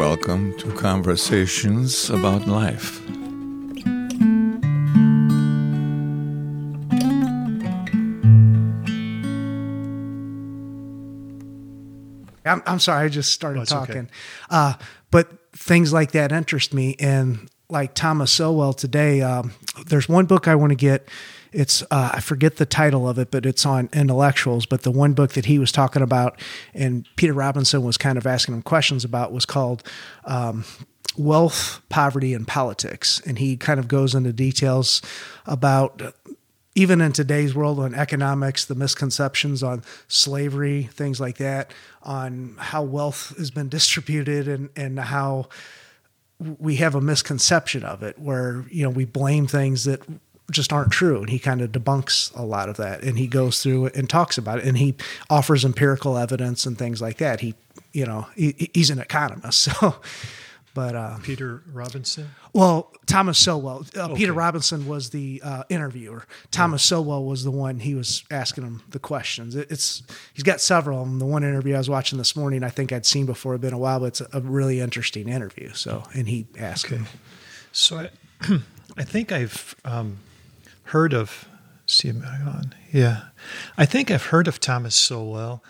welcome to Conversations About Life. I'm, I'm sorry, I just started Oh, it's okay. talking. Uh, but things like that interest me. And like Thomas Sowell today, um, there's one book I want to get. It's uh, I forget the title of it, but it's on intellectuals. But the one book that he was talking about, and Peter Robinson was kind of asking him questions about, was called um, "Wealth, Poverty, and Politics," and he kind of goes into details about even in today's world on economics, the misconceptions on slavery, things like that, on how wealth has been distributed and, and how we have a misconception of it where, you know, we blame things that just aren't true. And he kind of debunks a lot of that. And he goes through it and talks about it. And he offers empirical evidence and things like that. He, you know, he, he's an economist. So, but, uh, Peter Robinson. well, Thomas Sowell. Uh, Peter Robinson was the uh, interviewer. Thomas Sowell was the one he was asking him the questions. It, it's he's got several of them. The one interview I was watching this morning, I think I'd seen before. It'd been a while, but it's a, a really interesting interview. So, and he asked Okay. him. So I, I think I've um, heard of. See, am I on? Yeah, I think I've heard of Thomas Sowell.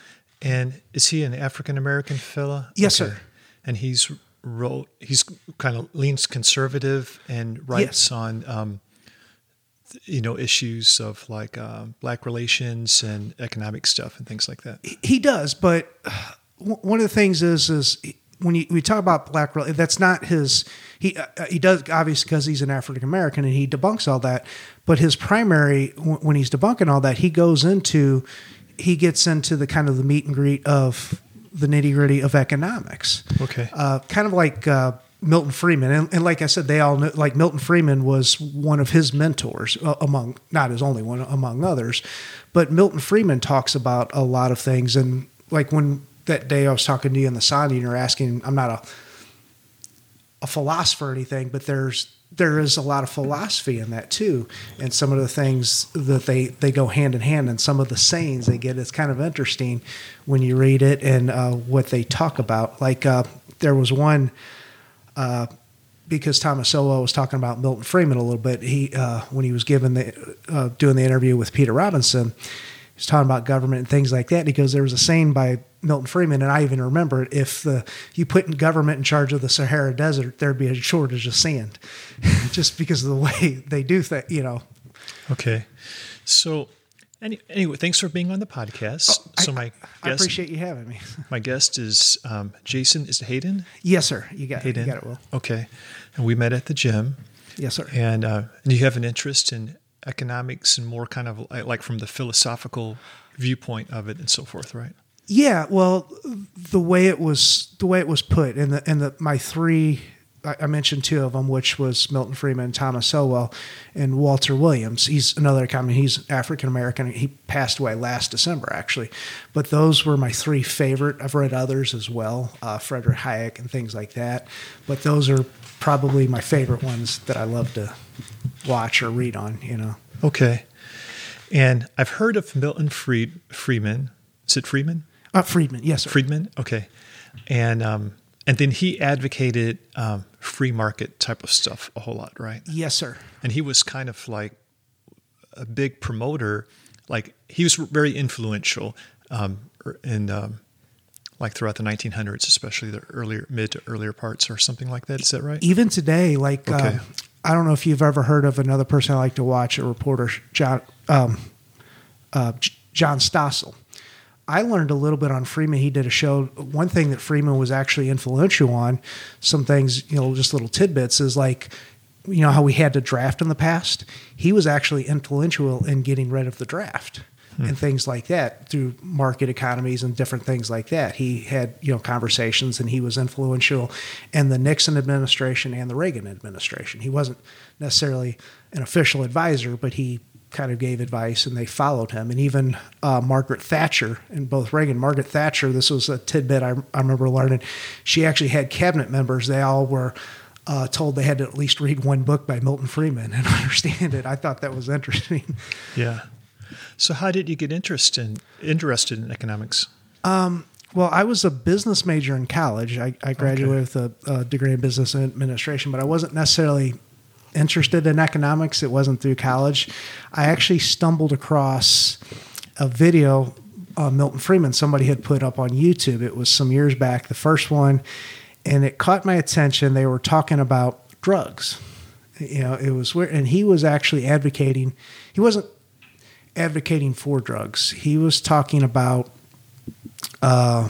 And is he an African American fella? Yes, sir. And he's wrote. He's kind of leans conservative and writes on. Um, you know issues of like uh, black relations and economic stuff and things like that. he does, but uh, one of the things is is when you, we talk about black, that's not his. He uh, he does obviously because he's an African American and he debunks all that. But his primary when when he's debunking all that, he goes into he gets into the kind of the meat and greet of the nitty gritty of economics. Okay. uh, kind of like uh, Milton Freeman, and, and like I said, they all know, like Milton Freeman was one of his mentors uh, among not his only one among others, but Milton Freeman talks about a lot of things, and like when that day I was talking to you in the and you're asking, I'm not a a philosopher or anything, but there's there is a lot of philosophy in that too, and some of the things that they they go hand in hand, and some of the sayings they get. It's kind of interesting when you read it and uh, what they talk about. Like uh, there was one uh, because Thomas Sowell was talking about Milton Freeman a little bit. He uh, when he was given the uh, doing the interview with Peter Robinson, was talking about government and things like that. And he goes, "There was a saying by Milton Freeman, and I even remember it. If the you put government in charge of the Sahara Desert, there'd be a shortage of sand, just because of the way they do things. You know, Okay. So, any, anyway, thanks for being on the podcast. so, my Oh, I appreciate you having me. my guest is um, Jason. Is it Hayden? yes, sir. You got Hayden. you got it. Will. Okay. And we met at the gym, Yes, sir. and uh, and you have an interest in economics and more kind of like, from the philosophical viewpoint of it and so forth, right? Yeah, well, the way it was the way it was put, and the and the my three, I mentioned two of them, which was Milton Freeman, Thomas Sowell, and Walter Williams. He's another common. He's African American. He passed away last December, actually. But those were my three favorite. I've read others as well, uh, Frederick Hayek and things like that. But those are probably my favorite ones that I love to watch or read on. You know. Okay. And I've heard of Milton Fried, Freeman. Is it Freeman? Uh, Friedman, yes, sir. Friedman. Okay. And um, and then he advocated um, free market type of stuff a whole lot, right? Yes, sir. and he was kind of like a big promoter. Like he was very influential um, in um, like throughout the 1900s, especially the earlier mid to earlier parts, or something like that. Is that right? even today, like Okay. uh, I don't know if you've ever heard of another person I like to watch, a reporter, John um, uh, John Stossel. I learned a little bit on Freeman. He did a show. One thing that Freeman was actually influential on, some things, you know, just little tidbits, is like, you know, how we had to draft in the past. He was actually influential in getting rid of the draft and things like that through market economies and different things like that. He had, you know, conversations and he was influential in the Nixon administration and the Reagan administration. He wasn't necessarily an official advisor, but he kind of gave advice and they followed him. And even uh, Margaret Thatcher and both Reagan, Margaret Thatcher, this was a tidbit I, I remember learning. She actually had cabinet members. They all were uh, told they had to at least read one book by Milton Freeman and understand it. I thought that was interesting. Yeah. So how did you get interest in, interested in economics? Well, I was a business major in college. I, I graduated with a, a degree in business administration, but I wasn't necessarily interested in economics. It wasn't through college. I actually stumbled across a video uh, Milton Friedman somebody had put up on YouTube. It was some years back, the first one, and it caught my attention. They were talking about drugs. You know, it was weird, and he was actually advocating. He wasn't advocating for drugs. He was talking about uh,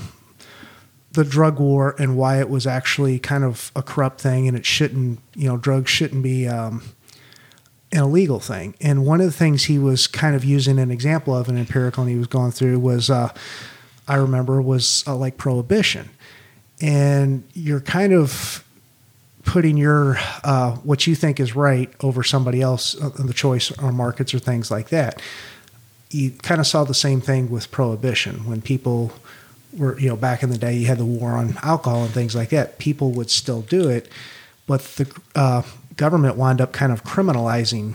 the drug war and why it was actually kind of a corrupt thing, and it shouldn't. You know, drugs shouldn't be. Um, an illegal thing. And one of the things he was kind of using an example of an empirical and he was going through was, uh, I remember, was uh, like prohibition. And you're kind of putting your uh, what you think is right over somebody else uh, the choice or markets or things like that. You kind of saw the same thing with prohibition when people were you know back in the day you had the war on alcohol and things like that. People would still do it, but the uh, government wound up kind of criminalizing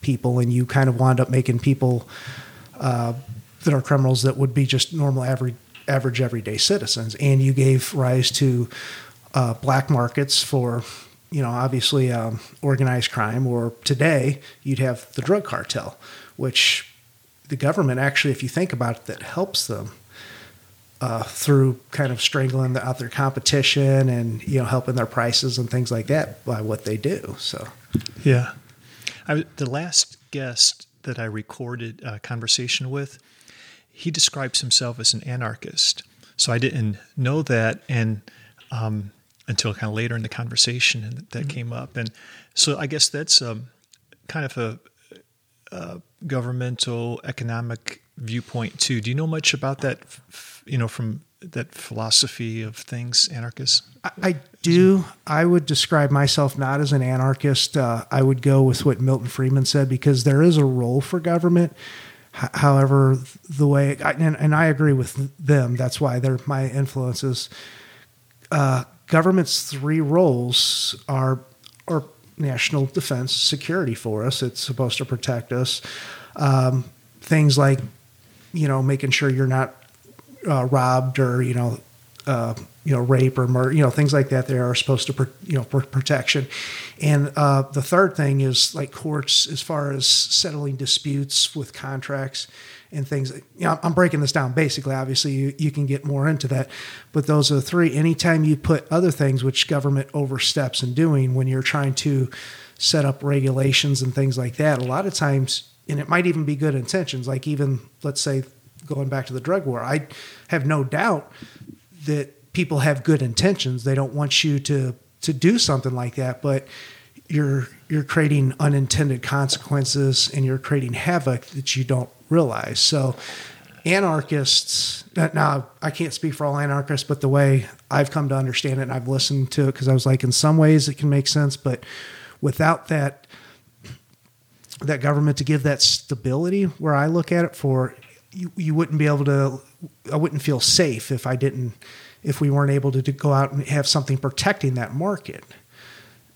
people, and you kind of wound up making people uh, that are criminals that would be just normal average average everyday citizens, and you gave rise to uh, black markets for you know obviously um, organized crime, or today you'd have the drug cartel, which the government actually, if you think about it, that helps them uh, through kind of strangling the, out their competition and you know helping their prices and things like that by what they do. So, yeah, I, the last guest that I recorded a conversation with, he describes himself as an anarchist. So I didn't know that, and um, until kind of later in the conversation, and that mm-hmm. came up, and so I guess that's um, kind of a, a governmental economic viewpoint too. Do you know much about that? You know, from that philosophy of things, anarchists. I, I do. I would describe myself not as an anarchist. Uh, I would go with what Milton Friedman said because there is a role for government. H- however, the way and, and, I agree with them. That's why they're my influences. Uh, government's three roles are are national defense, security for us. It's supposed to protect us. Um, things like you know, making sure you're not uh, robbed or you know, uh, you know, rape or murder, you know, things like that. They are supposed to, pro- you know, for protection. And uh, the third thing is like courts, as far as settling disputes with contracts and things. You know, I'm breaking this down. Basically, obviously, you, you can get more into that, but those are the three. Anytime you put other things which government oversteps in doing when you're trying to set up regulations and things like that, a lot of times and it might even be good intentions. Like even let's say going back to the drug war, I have no doubt that people have good intentions. They don't want you to to do something like that, but you're you're creating unintended consequences and you're creating havoc that you don't realize. So anarchists now I can't speak for all anarchists, but the way I've come to understand it and I've listened to it because I was like in some ways it can make sense, but without that that government to give that stability where I look at it for you, you wouldn't be able to I wouldn't feel safe if I didn't if we weren't able to, to go out and have something protecting that market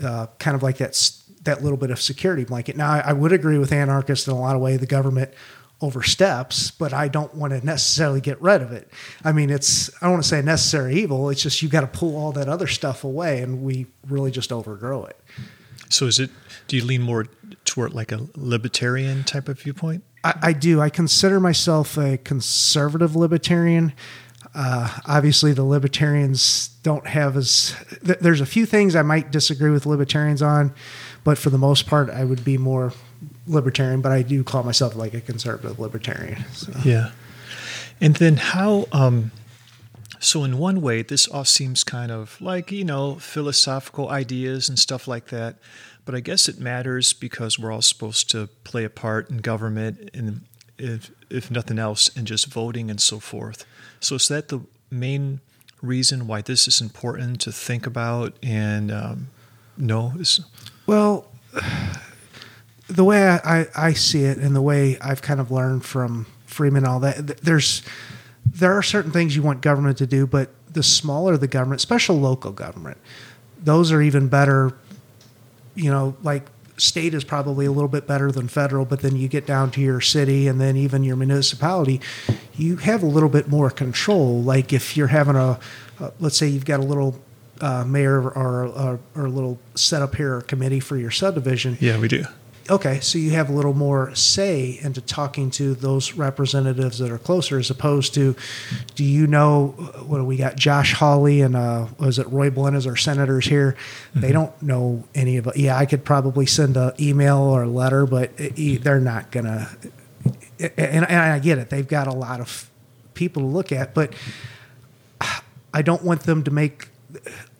uh, kind of like that that little bit of security blanket now I, I would agree with anarchists in a lot of ways the government oversteps but I don't want to necessarily get rid of it I mean it's I don't want to say necessary evil it's just you got to pull all that other stuff away and we really just overgrow it so is it do you lean more toward like a libertarian type of viewpoint? I, I do. I consider myself a conservative libertarian. Uh, obviously, the libertarians don't have as. Th- there's a few things I might disagree with libertarians on, but for the most part, I would be more libertarian. But I do call myself like a conservative libertarian. So. Yeah. And then how? Um, so in one way, this all seems kind of like you know philosophical ideas and stuff like that. But I guess it matters because we're all supposed to play a part in government, and if, if nothing else, in just voting and so forth. So is that the main reason why this is important to think about and um, know? Well, the way I, I, see it, and the way I've kind of learned from Friedman, all that, there's there are certain things you want government to do, but the smaller the government, especially local government, those are even better you know, like state is probably a little bit better than federal, but then you get down to your city and then even your municipality, you have a little bit more control. Like if you're having a, uh, let's say you've got a little uh, mayor or, or, or a little setup here or committee for your subdivision. Yeah, we do. Okay, so you have a little more say into talking to those representatives that are closer, as opposed to, do you know what do we got? Josh Hawley and uh, was it Roy Blunt as our senators here? Mm-hmm. They don't know any of it. Yeah, I could probably send an email or a letter, but it, they're not gonna. And, and I get it; they've got a lot of people to look at, but I don't want them to make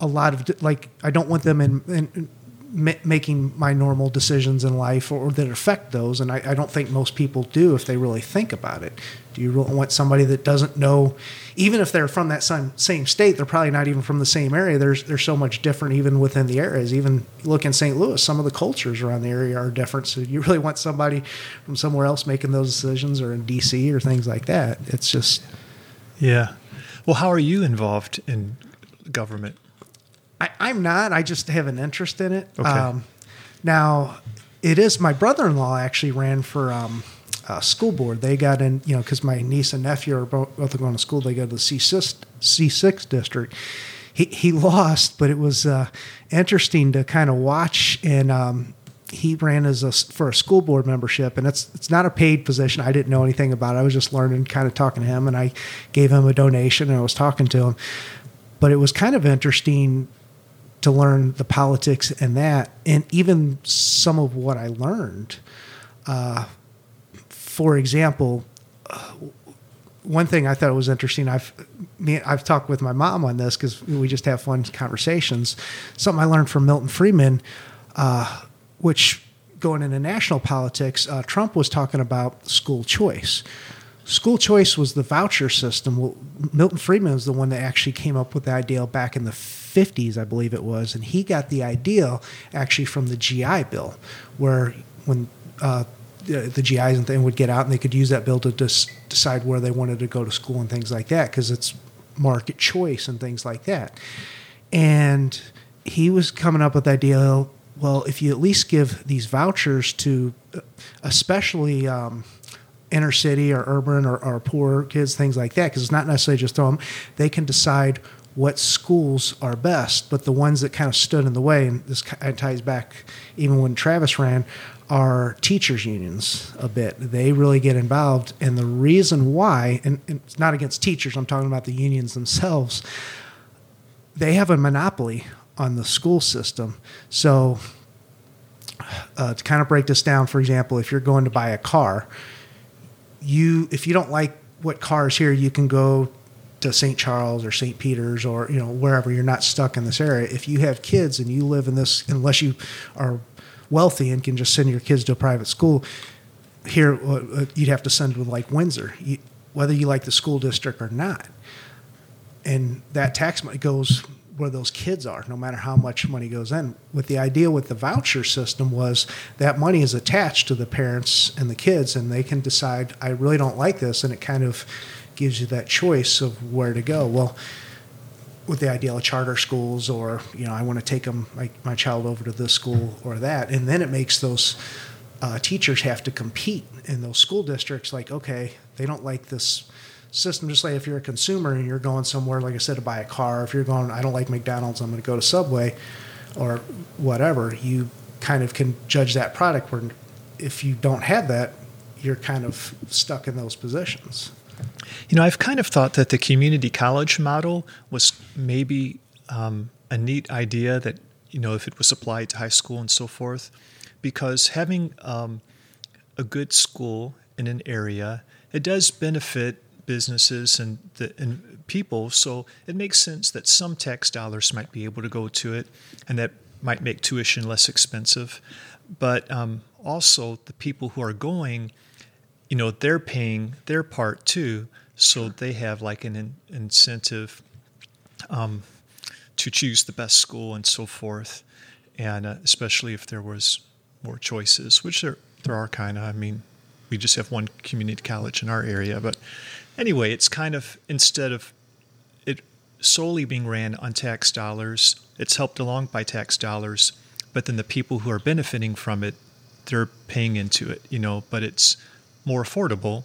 a lot of like I don't want them in, in making my normal decisions in life or, that affect those. And I, I, don't think most people do if they really think about it. Do you really want somebody that doesn't know, even if they're from that same, same state, they're probably not even from the same area. There's, there's so much different even within the areas. Even look in St. Louis, some of the cultures around the area are different. So you really want somebody from somewhere else making those decisions or in DC or things like that. It's just. Yeah. Well, how are you involved in government? I, am not. I just have an interest in it. Okay. Um, now, it is my brother-in-law actually ran for um, school board. They got in, you know, because my niece and nephew are both, both going to school. They go to the C6, C6 district. He he lost, but it was uh, interesting to kind of watch. And um, he ran as a for a school board membership, and it's it's not a paid position. I didn't know anything about it. I was just learning, kind of talking to him, and I gave him a donation, and I was talking to him. But it was kind of interesting to learn the politics and that, and even some of what I learned. Uh, for example, uh, one thing I thought was interesting. I've me, I've talked with my mom on this because we just have fun conversations. Something I learned from Milton Friedman, uh, which going into national politics, uh, Trump was talking about school choice. School choice was the voucher system. Well, Milton Friedman was the one that actually came up with the idea back in the 50s, I believe it was, and he got the idea actually from the GI Bill, where when uh, the, the, GIs and things would get out and they could use that bill to dis- decide where they wanted to go to school and things like that because it's market choice and things like that. And he was coming up with the idea well, if you at least give these vouchers to, uh, especially um, inner city or urban or, or poor kids, things like that, because it's not necessarily just throw them, they can decide what schools are best, but the ones that kind of stood in the way, and this ties back even when Travis ran, are teachers' unions a bit. They really get involved. And the reason why, and, and it's not against teachers, I'm talking about the unions themselves, they have a monopoly on the school system. So, uh, to kind of break this down, for example, if you're going to buy a car, you if you don't like what cars here, you can go to St. Charles or St. Peter's or you know wherever you're not stuck in this area. If you have kids and you live in this, unless you are wealthy and can just send your kids to a private school, here uh, uh, you'd have to send them like Windsor, whether you like the school district or not. And that tax money goes where those kids are, no matter how much money goes in. With the idea with the voucher system was that money is attached to the parents and the kids, and they can decide, I really don't like this, and it kind of gives you that choice of where to go. Well, with the idea of charter schools, or you know, I want to take them my, my child over to this school or that, and then it makes those uh, teachers have to compete in those school districts. Like, okay, they don't like this system. Just like if you're a consumer and you're going somewhere, like I said, to buy a car. If you're going, I don't like McDonald's, I'm going to go to Subway, or whatever. You kind of can judge that product. Where if you don't have that, you're kind of stuck in those positions. You know, I've kind of thought that the community college model was maybe um, a neat idea that, you know, if it was applied to high school and so forth, because having um, a good school in an area, it does benefit businesses and, the, and people. So it makes sense that some tax dollars might be able to go to it, and that might make tuition less expensive. But um, also, the people who are going you know they're paying their part too so they have like an in- incentive um, to choose the best school and so forth and uh, especially if there was more choices which there there are kind of i mean we just have one community college in our area but anyway it's kind of instead of it solely being ran on tax dollars it's helped along by tax dollars but then the people who are benefiting from it, they're paying into it, you know, but it's more affordable.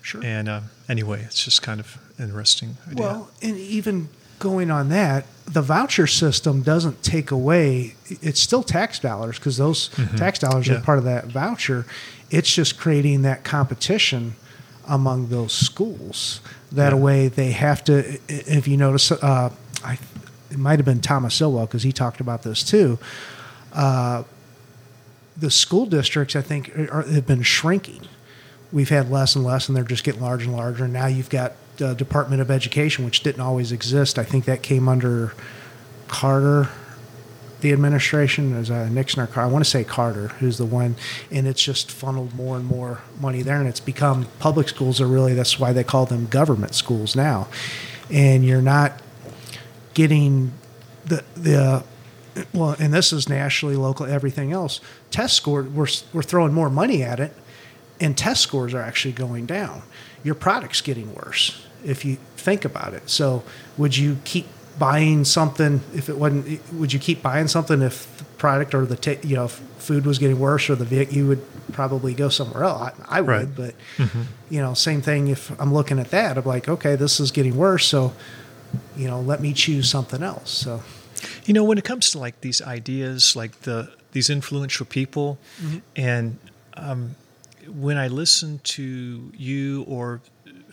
Sure. And uh, anyway, it's just kind of interesting. Idea. Well, and even going on that, the voucher system doesn't take away. It's still tax dollars because those tax dollars Mm-hmm. Yeah. are part of that voucher. It's just creating that competition among those schools. That Yeah. way, they have to. If you notice, uh, I it might have been Thomas Sowell because he talked about this too. Uh, the school districts, I think, are, have been shrinking we've had less and less, and they're just getting larger and larger. And now you've got uh, Department of Education, which didn't always exist. I think that came under Carter, the administration, as uh, Nixon or Carter. I want to say Carter, who's the one, and it's just funneled more and more money there, and it's become public schools are really that's why they call them government schools now, and you're not getting the the well, and this is nationally, local, everything else. Test score, we're we're throwing more money at it, and test scores are actually going down. Your product's getting worse if you think about it. So, would you keep buying something if it wasn't? Would you keep buying something if the product or the ta you know if food was getting worse or the vehicle? You would probably go somewhere else. I, I would, Right. but you know, same thing. If I'm looking at that, I'm like, okay, this is getting worse. So, you know, let me choose something else. So. You know, when it comes to like these ideas, like the these influential people, and um, when I listen to you or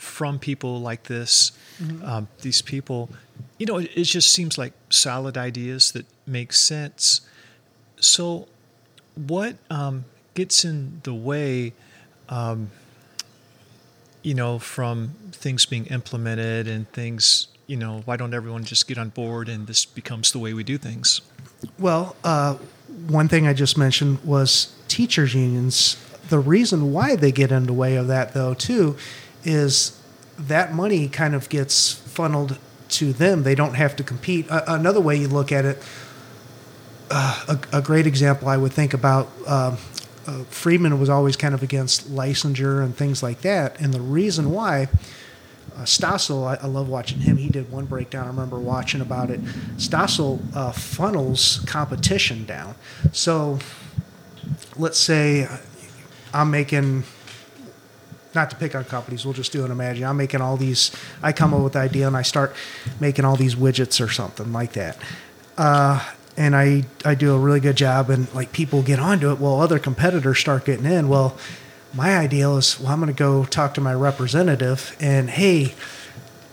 from people like this, um, these people, you know, it, it just seems like solid ideas that make sense. So, what um, gets in the way? Um, you know, from things being implemented and things, you know, why don't everyone just get on board and this becomes the way we do things? Well, uh, one thing I just mentioned was teachers' unions. The reason why they get in the way of that, though, too, is that money kind of gets funneled to them. They don't have to compete. Uh, another way you look at it, uh, a, a great example I would think about. Um, uh, Freeman was always kind of against licensure and things like that, and the reason why uh, Stossel, I, I love watching him. He did one breakdown. I remember watching about it. Stossel uh, funnels competition down. So let's say I'm making, not to pick on companies, we'll just do an imagine. I'm making all these, I come up with the idea and I start making all these widgets or something like that. Uh, and I, I do a really good job and like people get onto it. Well, other competitors start getting in. Well, my ideal is well i'm going to go talk to my representative and hey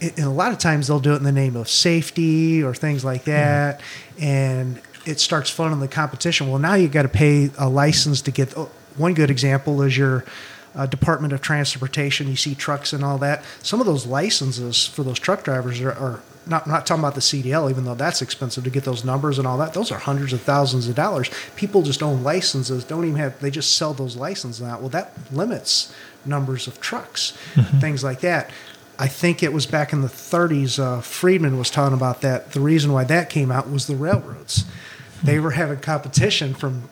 and a lot of times they'll do it in the name of safety or things like that and it starts funding the competition well now you got to pay a license to get oh, one good example is your uh, department of transportation you see trucks and all that some of those licenses for those truck drivers are, are not, not talking about the CDL, even though that's expensive to get those numbers and all that. Those are hundreds of thousands of dollars. People just own licenses, don't even have, they just sell those licenses out. Well, that limits numbers of trucks, things like that. I think it was back in the 30s, uh, Friedman was talking about that. The reason why that came out was the railroads. They were having competition from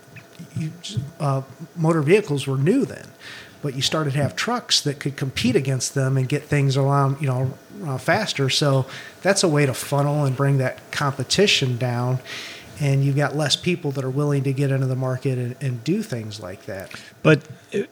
uh, motor vehicles were new then, but you started to have trucks that could compete against them and get things around, you know, uh, faster. So that's a way to funnel and bring that competition down. And you've got less people that are willing to get into the market and, and do things like that. But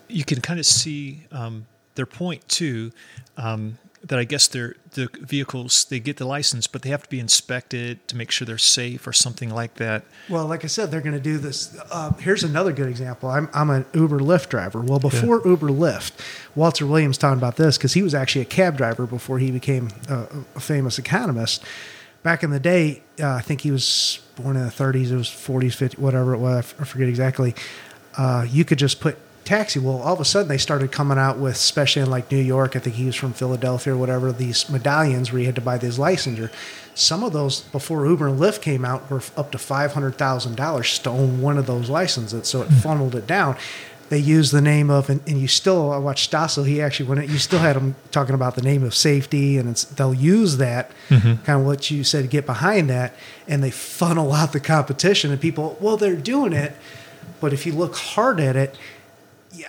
you can kind of see um, their point too. Um, that I guess they're the vehicles they get the license, but they have to be inspected to make sure they're safe or something like that. Well, like I said, they're going to do this. Uh, here's another good example. I'm, I'm an Uber Lyft driver. Well, before Uber Lyft, Walter Williams talking about this because he was actually a cab driver before he became a, a famous economist. Back in the day, uh, I think he was born in the 30s, it was 40s, 50s, whatever it was. I forget exactly. Uh, you could just put taxi. Well, all of a sudden they started coming out with, especially in like New York, I think he was from Philadelphia or whatever, these medallions where you had to buy this licensure. Some of those before Uber and Lyft came out were up to five hundred thousand dollars to own one of those licenses. So it hmm. funneled it down. They used the name of, and, and you still, I watched Stossel, he actually went, you still had him talking about the name of safety, and it's, they'll use that, mm-hmm. kind of what you said, get behind that, and they funnel out the competition, and people, well, they're doing it, but if you look hard at it,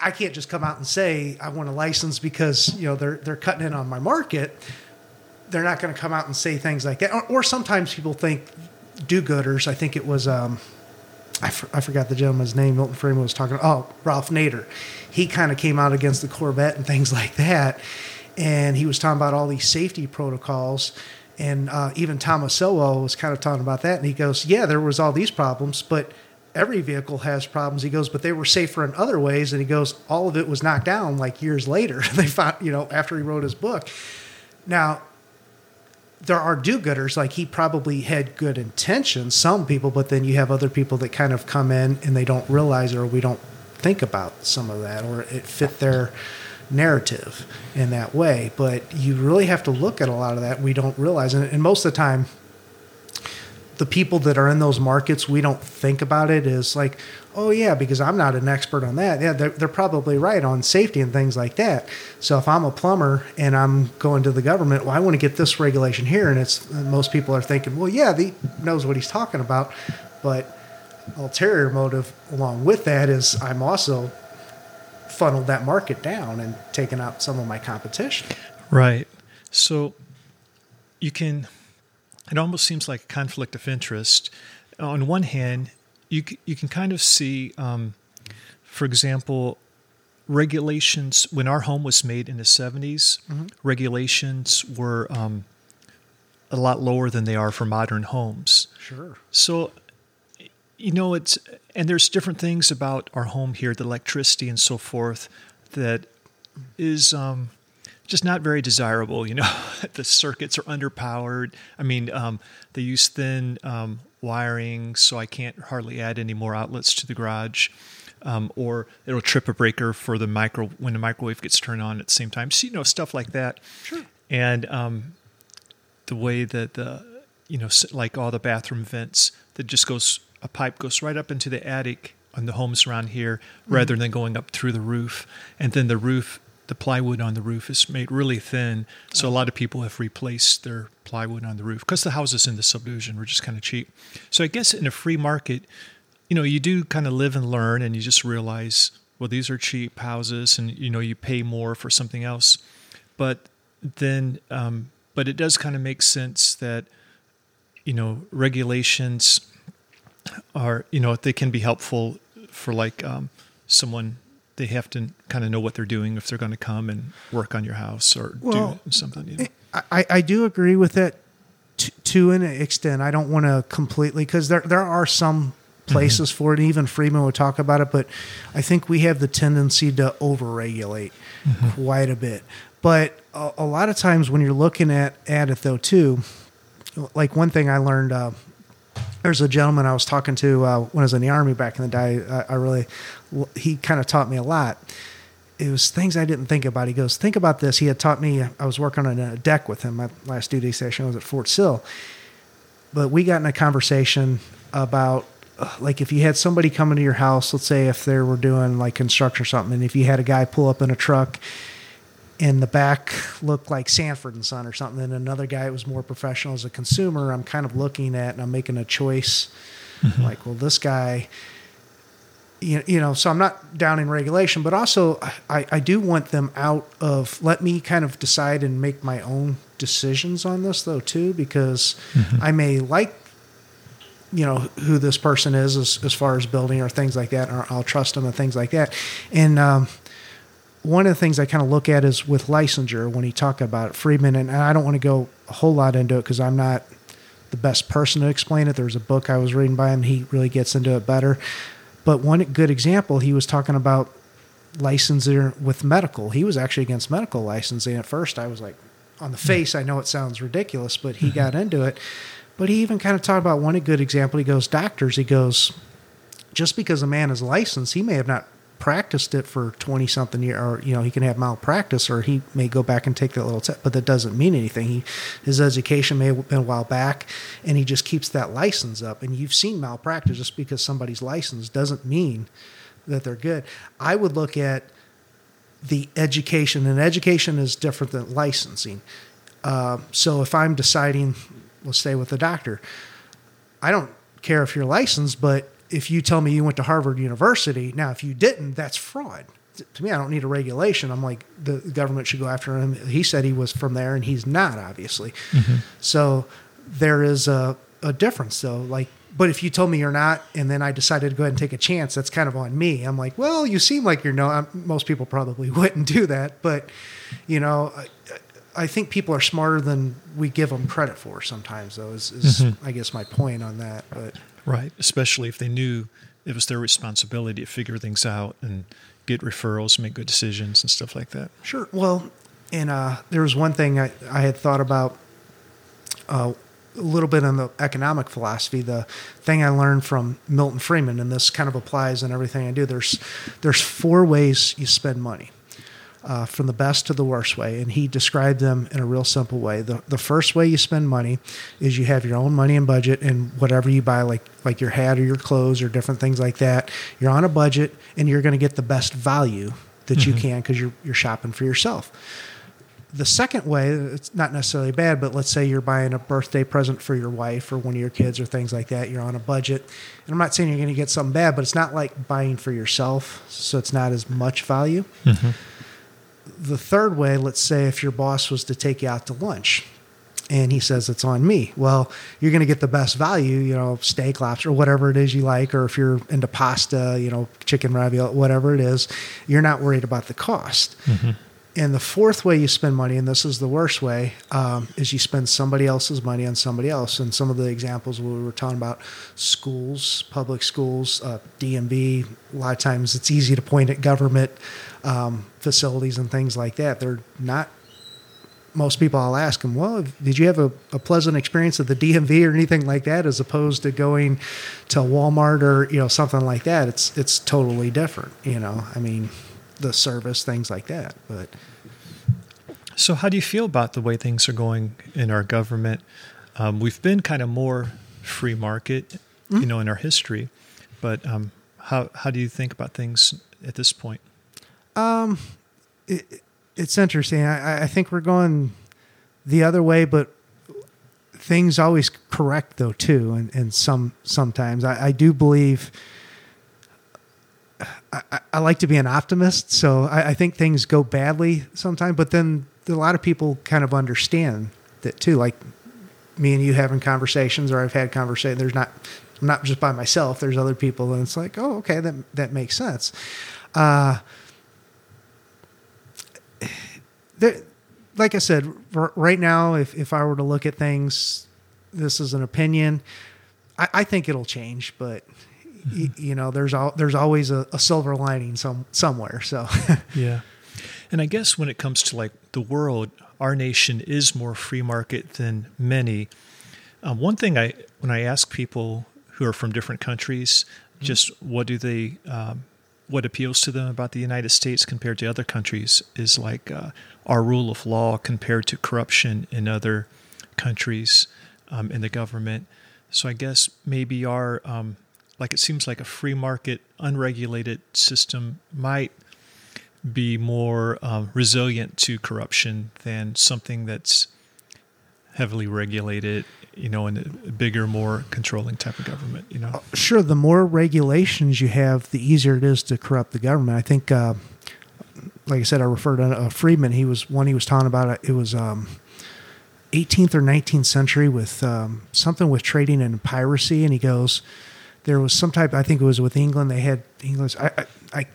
I can't just come out and say I want a license because you know they're they're cutting in on my market. They're not going to come out and say things like that. Or, or sometimes people think do-gooders. I think it was um, I, for, I forgot the gentleman's name. Milton Freeman was talking. Oh, Ralph Nader. He kind of came out against the Corvette and things like that, and he was talking about all these safety protocols. And uh, even Thomas Sowell was kind of talking about that, and he goes, "Yeah, there was all these problems, but." Every vehicle has problems. He goes, but they were safer in other ways. And he goes, all of it was knocked down like years later. they found, you know, after he wrote his book. Now, there are do-gooders like he probably had good intentions some people but then you have other people that kind of come in and they don't realize or we don't think about some of that or it fit their narrative in that way but you really have to look at a lot of that we don't realize and, and most of the time the people that are in those markets, we don't think about it as like, oh yeah, because I'm not an expert on that. Yeah, they're, they're probably right on safety and things like that. So if I'm a plumber and I'm going to the government, well, I want to get this regulation here, and it's most people are thinking, well, yeah, he knows what he's talking about, but ulterior motive along with that is I'm also funneled that market down and taken out some of my competition. Right. So you can it almost seems like a conflict of interest. On one hand, you you can kind of see, um, for example, regulations. When our home was made in the 70s, mm-hmm. regulations were um, a lot lower than they are for modern homes. Sure. So, you know, it's and there's different things about our home here, the electricity and so forth, that is um, just not very desirable. You know, the circuits are underpowered. I mean, um, they use thin um, wiring, so I can't hardly add any more outlets to the garage. Um, or it'll trip a breaker for the micro when the microwave gets turned on at the same time. So you know, stuff like that. Sure. And um, the way that the you know, like all the bathroom vents, that just goes a pipe goes right up into the attic on the homes around here, mm-hmm. rather than going up through the roof, and then the roof the plywood on the roof is made really thin. So a lot of people have replaced their plywood on the roof because the houses in the subdivision were just kind of cheap. So I guess in a free market, you know, you do kind of live and learn and you just realize, well, these are cheap houses and, you know, you pay more for something else. But then, um, but it does kind of make sense that, you know, regulations are, you know, they can be helpful for like um, someone they have to kind of know what they're doing if they're going to come and work on your house or well, do something. You know? I, I do agree with it to, to an extent. I don't want to completely because there there are some places mm-hmm. for it. Even Friedman would talk about it, but I think we have the tendency to overregulate mm-hmm. quite a bit. But a, a, lot of times when you're looking at at it though too, like one thing I learned. Uh, there's a gentleman I was talking to uh, when I was in the army back in the day. I, I really, he kind of taught me a lot. It was things I didn't think about. He goes, think about this. He had taught me. I was working on a deck with him. My last duty session was at Fort Sill, but we got in a conversation about uh, like if you had somebody come into your house. Let's say if they were doing like construction or something, and if you had a guy pull up in a truck in the back looked like Sanford and Son or something, and another guy was more professional as a consumer. I'm kind of looking at and I'm making a choice. Mm-hmm. Like, well, this guy, you, you know, so I'm not down in regulation, but also I, I do want them out of, let me kind of decide and make my own decisions on this though, too, because mm-hmm. I may like you know who this person is as, as far as building or things like that or i'll trust them and things like that and um, one of the things I kind of look at is with licensure when he talk about it, Friedman, and I don't want to go a whole lot into it because I'm not the best person to explain it. There's a book I was reading by him; he really gets into it better. But one good example, he was talking about licensure with medical. He was actually against medical licensing at first. I was like, on the face, I know it sounds ridiculous, but he got mm-hmm. into it. But he even kind of talked about one good example. He goes, doctors. He goes, just because a man is licensed, he may have not practiced it for 20 something year or you know he can have malpractice or he may go back and take that little test but that doesn't mean anything. He his education may have been a while back and he just keeps that license up. And you've seen malpractice. Just because somebody's license doesn't mean that they're good. I would look at the education and education is different than licensing. Uh, so if i'm deciding let's stay with the doctor i don't care if you're licensed but if you tell me you went to Harvard University, now if you didn't, that's fraud. To me, I don't need a regulation. I'm like the government should go after him. He said he was from there, and he's not, obviously. Mm-hmm. So there is a, a difference, though. Like but if you told me you're not, and then I decided to go ahead and take a chance, that's kind of on me. I'm like, well, you seem like you're no. I'm, most people probably wouldn't do that, but you know, I, I think people are smarter than we give them credit for. Sometimes, though, is, is I guess my point on that. But Right. Especially if they knew it was their responsibility to figure things out and get referrals, make good decisions and stuff like that. Sure. Well, and uh, there was one thing I, I had thought about uh, a little bit on the economic philosophy. The thing I learned from Milton Friedman, and this kind of applies in everything I do. There's there's four ways you spend money. Uh, from the best to the worst way, and he described them in a real simple way. The the first way you spend money is you have your own money and budget, and whatever you buy, like like your hat or your clothes or different things like that, you're on a budget, and you're going to get the best value that you can because you're you're shopping for yourself. The second way, it's not necessarily bad, but let's say you're buying a birthday present for your wife or one of your kids or things like that. You're on a budget. And I'm not saying you're going to get something bad, but it's not like buying for yourself, so it's not as much value. The third way, let's say if your boss was to take you out to lunch and he says it's on me. Well, you're going to get the best value, you know, steak, lobster, or whatever it is you like, or if you're into pasta, you know, chicken ravioli, whatever it is, you're not worried about the cost. And the fourth way you spend money, and this is the worst way, um, is you spend somebody else's money on somebody else. And some of the examples we were talking about schools, public schools, uh, DMV. A lot of times it's easy to point at government um, facilities and things like that. They're not. Most people, I'll ask them, well, did you have a, a pleasant experience at the DMV or anything like that, as opposed to going to Walmart or you know something like that? It's it's totally different. You know, I mean, the service, things like that. But So, how do you feel about the way things are going in our government? Um, we've been kind of more free market, you know, in our history, but um, how how do you think about things at this point? It, it's interesting. I, I think we're going the other way, but things always correct though too, and, and some sometimes I, I do believe. I, I- I like to be an optimist, so I, I think things go badly sometimes. But then a lot of people kind of understand that too. Like me and you having conversations, or I've had conversations. There's not, I'm not just by myself. There's other people, and it's like, oh, okay, that that makes sense. Uh, there, like I said, r- right now, if, if I were to look at things, this is an opinion. I, I think it'll change, but y- you know, there's there's always a, a silver lining some somewhere. So Yeah. And I guess when it comes to like the world, our nation is more free market than many. Um, one thing I, when I ask people who are from different countries, just what do they, um, what appeals to them about the United States compared to other countries is like uh, our rule of law compared to corruption in other countries um, in the government. So I guess maybe our, um, like it seems like a free market, unregulated system might be more um, resilient to corruption than something that's heavily regulated, you know, in a bigger, more controlling type of government, you know. sure, the more regulations you have, the easier it is to corrupt the government. I think, uh, like I said, I referred to uh, Friedman. He was one he was talking about. It, it was um, 18th or 19th century with um, something with trading and piracy, and he goes, there was some type. I think it was with England. They had England's. I, I, I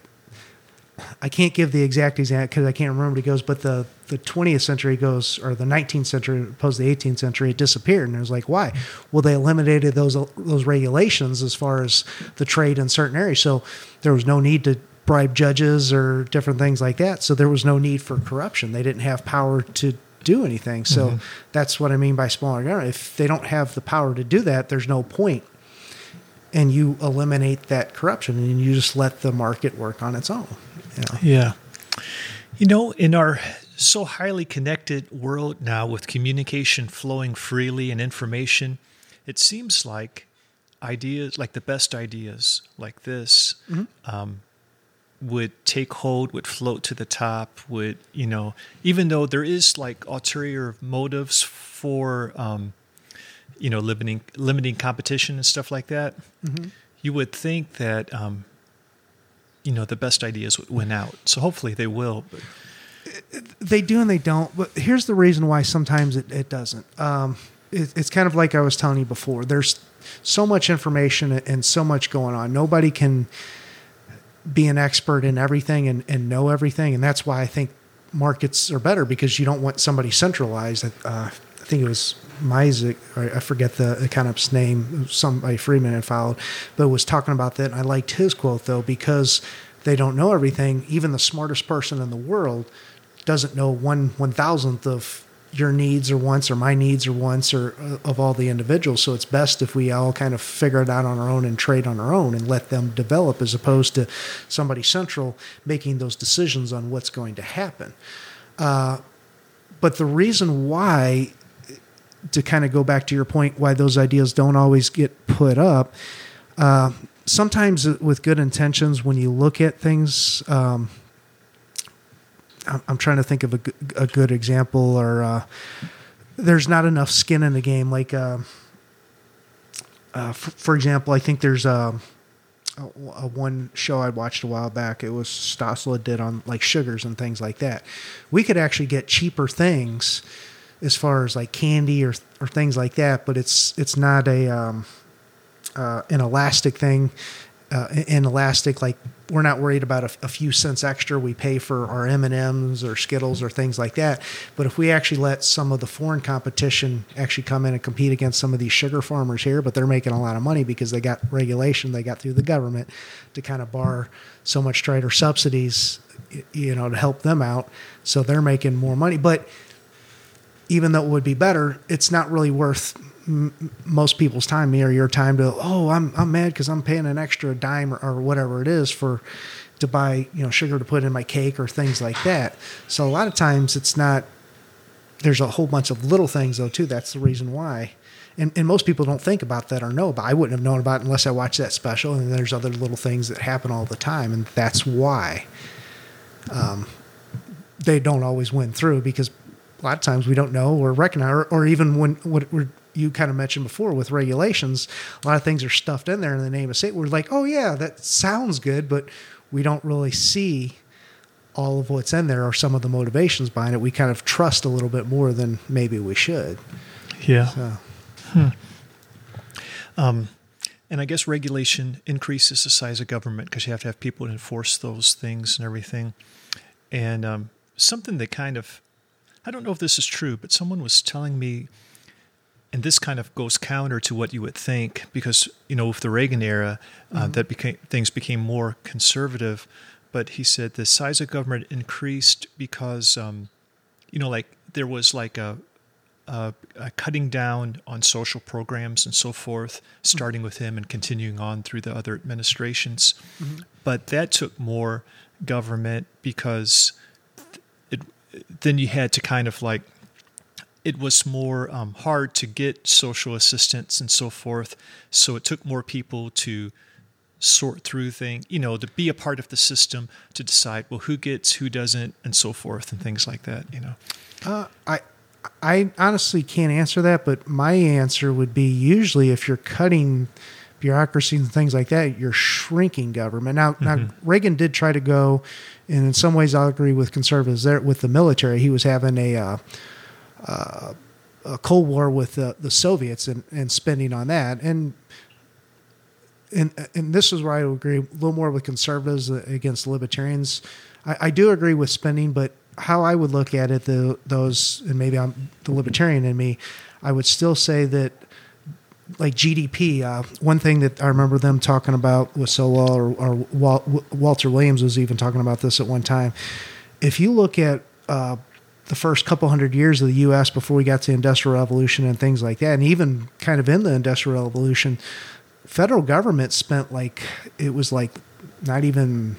I can't give the exact example because I can't remember what he goes, but the, the 20th century goes, or the 19th century opposed to the 18th century, it disappeared. And it was like, why? Well, they eliminated those those regulations as far as the trade in certain areas. So there was no need to bribe judges or different things like that. So there was no need for corruption. They didn't have power to do anything. So mm-hmm. that's what I mean by smaller government. If they don't have the power to do that, there's no point. And you eliminate that corruption and you just let the market work on its own. You know? Yeah. You know, in our so highly connected world now with communication flowing freely and information, it seems like ideas, like the best ideas like this, um, would take hold, would float to the top, would, you know, even though there is like ulterior motives for, um, you know, limiting, limiting competition and stuff like that, you would think that, um, you know, the best ideas would win out. So hopefully they will. But they do and they don't. But here's the reason why sometimes it, it doesn't. Um, it, it's kind of like I was telling you before. There's so much information and so much going on. Nobody can be an expert in everything and, and know everything. And that's why I think markets are better because you don't want somebody centralized. Uh, I think it was Misek, or I forget the economist's name, somebody Freeman had followed, but was talking about that. And I liked his quote though, because they don't know everything. Even the smartest person in the world doesn't know one one thousandth of your needs or wants or my needs or wants or uh, of all the individuals. So it's best if we all kind of figure it out on our own and trade on our own and let them develop as opposed to somebody central making those decisions on what's going to happen. Uh, but the reason why to kind of go back to your point why those ideas don't always get put up uh, sometimes with good intentions when you look at things um, I'm trying to think of a, a good example, or uh, there's not enough skin in the game. Like, uh, uh, for, for, example, I think there's a, a, a, one show I watched a while back. It was Stossel did on like sugars and things like that. We could actually get cheaper things as far as like candy or or things like that, but it's it's not a um, uh, an elastic thing uh, in elastic like we're not worried about a, a, few cents extra. We pay for our m&ms or skittles or things like that. But if we actually let some of the foreign competition actually come in and compete against some of these sugar farmers here but they're making a lot of money because they got regulation they got through the government to kind of bar so much or subsidies you know to help them out. So they're making more money. But even though it would be better it's not really worth m- most people's time, me or your time, to oh, I'm I'm mad because I'm paying an extra dime or, or whatever it is for to buy you know sugar to put in my cake or things like that. So a lot of times it's not. There's a whole bunch of little things though too. That's the reason why. And, and most people don't think about that or know about. I wouldn't have known about it unless I watched that special. And there's other little things that happen all the time, and that's why um, they don't always win through because a lot of times we don't know or recognize, or, or even when what we're you kind of mentioned before with regulations, a lot of things are stuffed in there in the name of state. We're like, oh yeah, that sounds good, but we don't really see all of what's in there or some of the motivations behind it. We kind of trust a little bit more than maybe we should. Yeah. So. Hmm. Um, and I guess regulation increases the size of government because you have to have people to enforce those things and everything. And um, something that kind of, I don't know if this is true, but someone was telling me and this kind of goes counter to what you would think because you know with the Reagan era uh, mm-hmm. that became things became more conservative but he said the size of government increased because um, you know like there was like a, a, a, cutting down on social programs and so forth starting mm-hmm. with him and continuing on through the other administrations mm-hmm. but that took more government because it then you had to kind of like it was more um, hard to get social assistance and so forth. So it took more people to sort through things, you know, to be a part of the system to decide, well, who gets, who doesn't, and so forth, and things like that, you know. Uh, I, I honestly can't answer that, but my answer would be usually if you're cutting bureaucracy and things like that, you're shrinking government. Now, mm-hmm. now Reagan did try to go, and in some ways, I'll agree with conservatives there with the military. He was having a uh, uh, a Cold War with the, the Soviets and, and spending on that. And and and this is where I agree a little more with conservatives against libertarians. I, I do agree with spending, but how I would look at it, the, those and maybe I'm the libertarian in me, I would still say that like GDP. Uh, one thing that I remember them talking about with Sowell or, or Walter Williams was even talking about this at one time. If you look at uh, the first couple hundred years of the U.S. before we got to the Industrial Revolution and things like that, and even kind of in the Industrial Revolution, federal government spent like it was like not even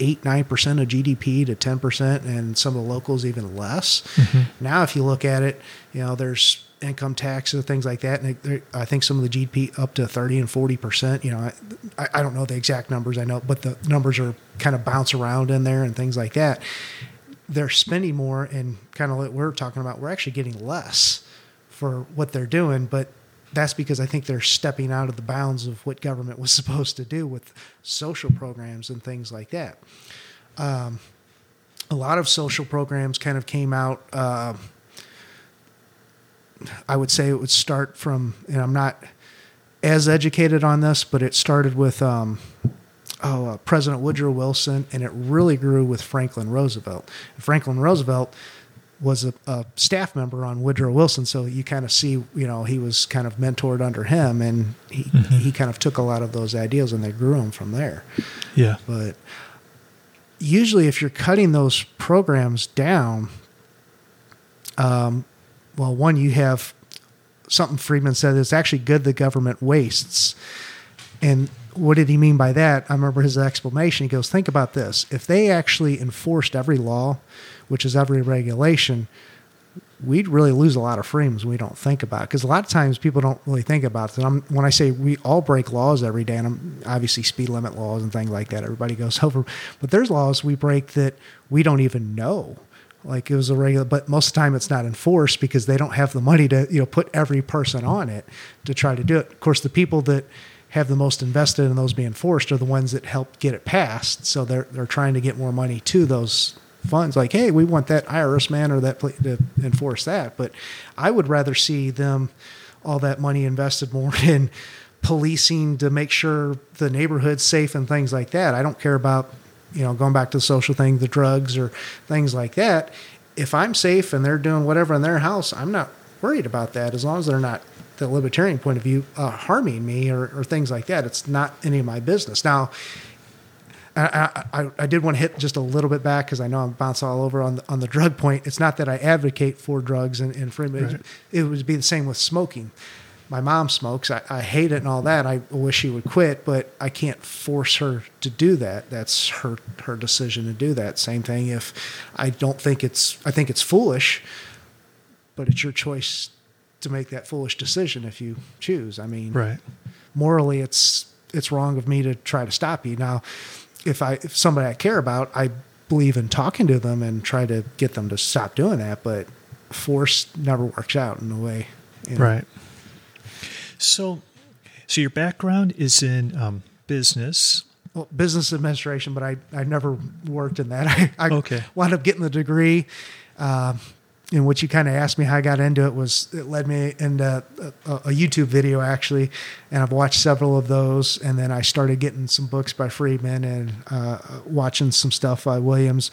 eight nine percent of GDP to ten percent, and some of the locals even less. Mm-hmm. Now, if you look at it, you know there's income tax and things like that, and I think some of the GDP up to thirty and forty percent. You know, I, I don't know the exact numbers, I know, but the numbers are kind of bounce around in there and things like that they're spending more and kind of like we're talking about, we're actually getting less for what they're doing, but that's because I think they're stepping out of the bounds of what government was supposed to do with social programs and things like that. Um, a lot of social programs kind of came out. Uh, I would say it would start from, and I'm not as educated on this, but it started with um, oh, uh, President Woodrow Wilson, and it really grew with Franklin Roosevelt. And Franklin Roosevelt was a, a, staff member on Woodrow Wilson, so you kind of see, you know, he was kind of mentored under him, and he mm-hmm. he kind of took a lot of those ideas and they grew them from there. Yeah, but usually, if you're cutting those programs down, um, well, one you have something Friedman said it's actually good the government wastes, and what did he mean by that? I remember his explanation. He goes, Think about this. If they actually enforced every law, which is every regulation, we'd really lose a lot of freedoms we don't think about. Because a lot of times people don't really think about it. And when I say we all break laws every day, and I'm, obviously speed limit laws and things like that, everybody goes over. But there's laws we break that we don't even know. Like it was a regular, but most of the time it's not enforced because they don't have the money to you know put every person on it to try to do it. Of course, the people that have the most invested in those being forced are the ones that helped get it passed. So they're they're trying to get more money to those funds. Like, hey, we want that IRS man or that to enforce that. But I would rather see them all that money invested more in policing to make sure the neighborhood's safe and things like that. I don't care about you know going back to the social thing, the drugs or things like that. If I'm safe and they're doing whatever in their house, I'm not worried about that as long as they're not the libertarian point of view, uh, harming me or, or, things like that. It's not any of my business. Now, I, I, I did want to hit just a little bit back because I know I'm bouncing all over on the, on the drug point. It's not that I advocate for drugs and, and right. it, it would be the same with smoking. My mom smokes. I, I hate it and all that. I wish she would quit, but I can't force her to do that. That's her her decision to do that. Same thing if I don't think it's I think it's foolish, but it's your choice to make that foolish decision if you choose. I mean, right. morally, it's it's wrong of me to try to stop you. Now, if I if somebody I care about, I believe in talking to them and try to get them to stop doing that. But force never works out in a way. You know? Right. So, so your background is in um, business. Well, business administration, but I, I never worked in that. I, I okay. wound up getting the degree. Uh, and what you kind of asked me how I got into it was it led me into a, a, YouTube video actually, and I've watched several of those, and then I started getting some books by Friedman and uh, watching some stuff by Williams.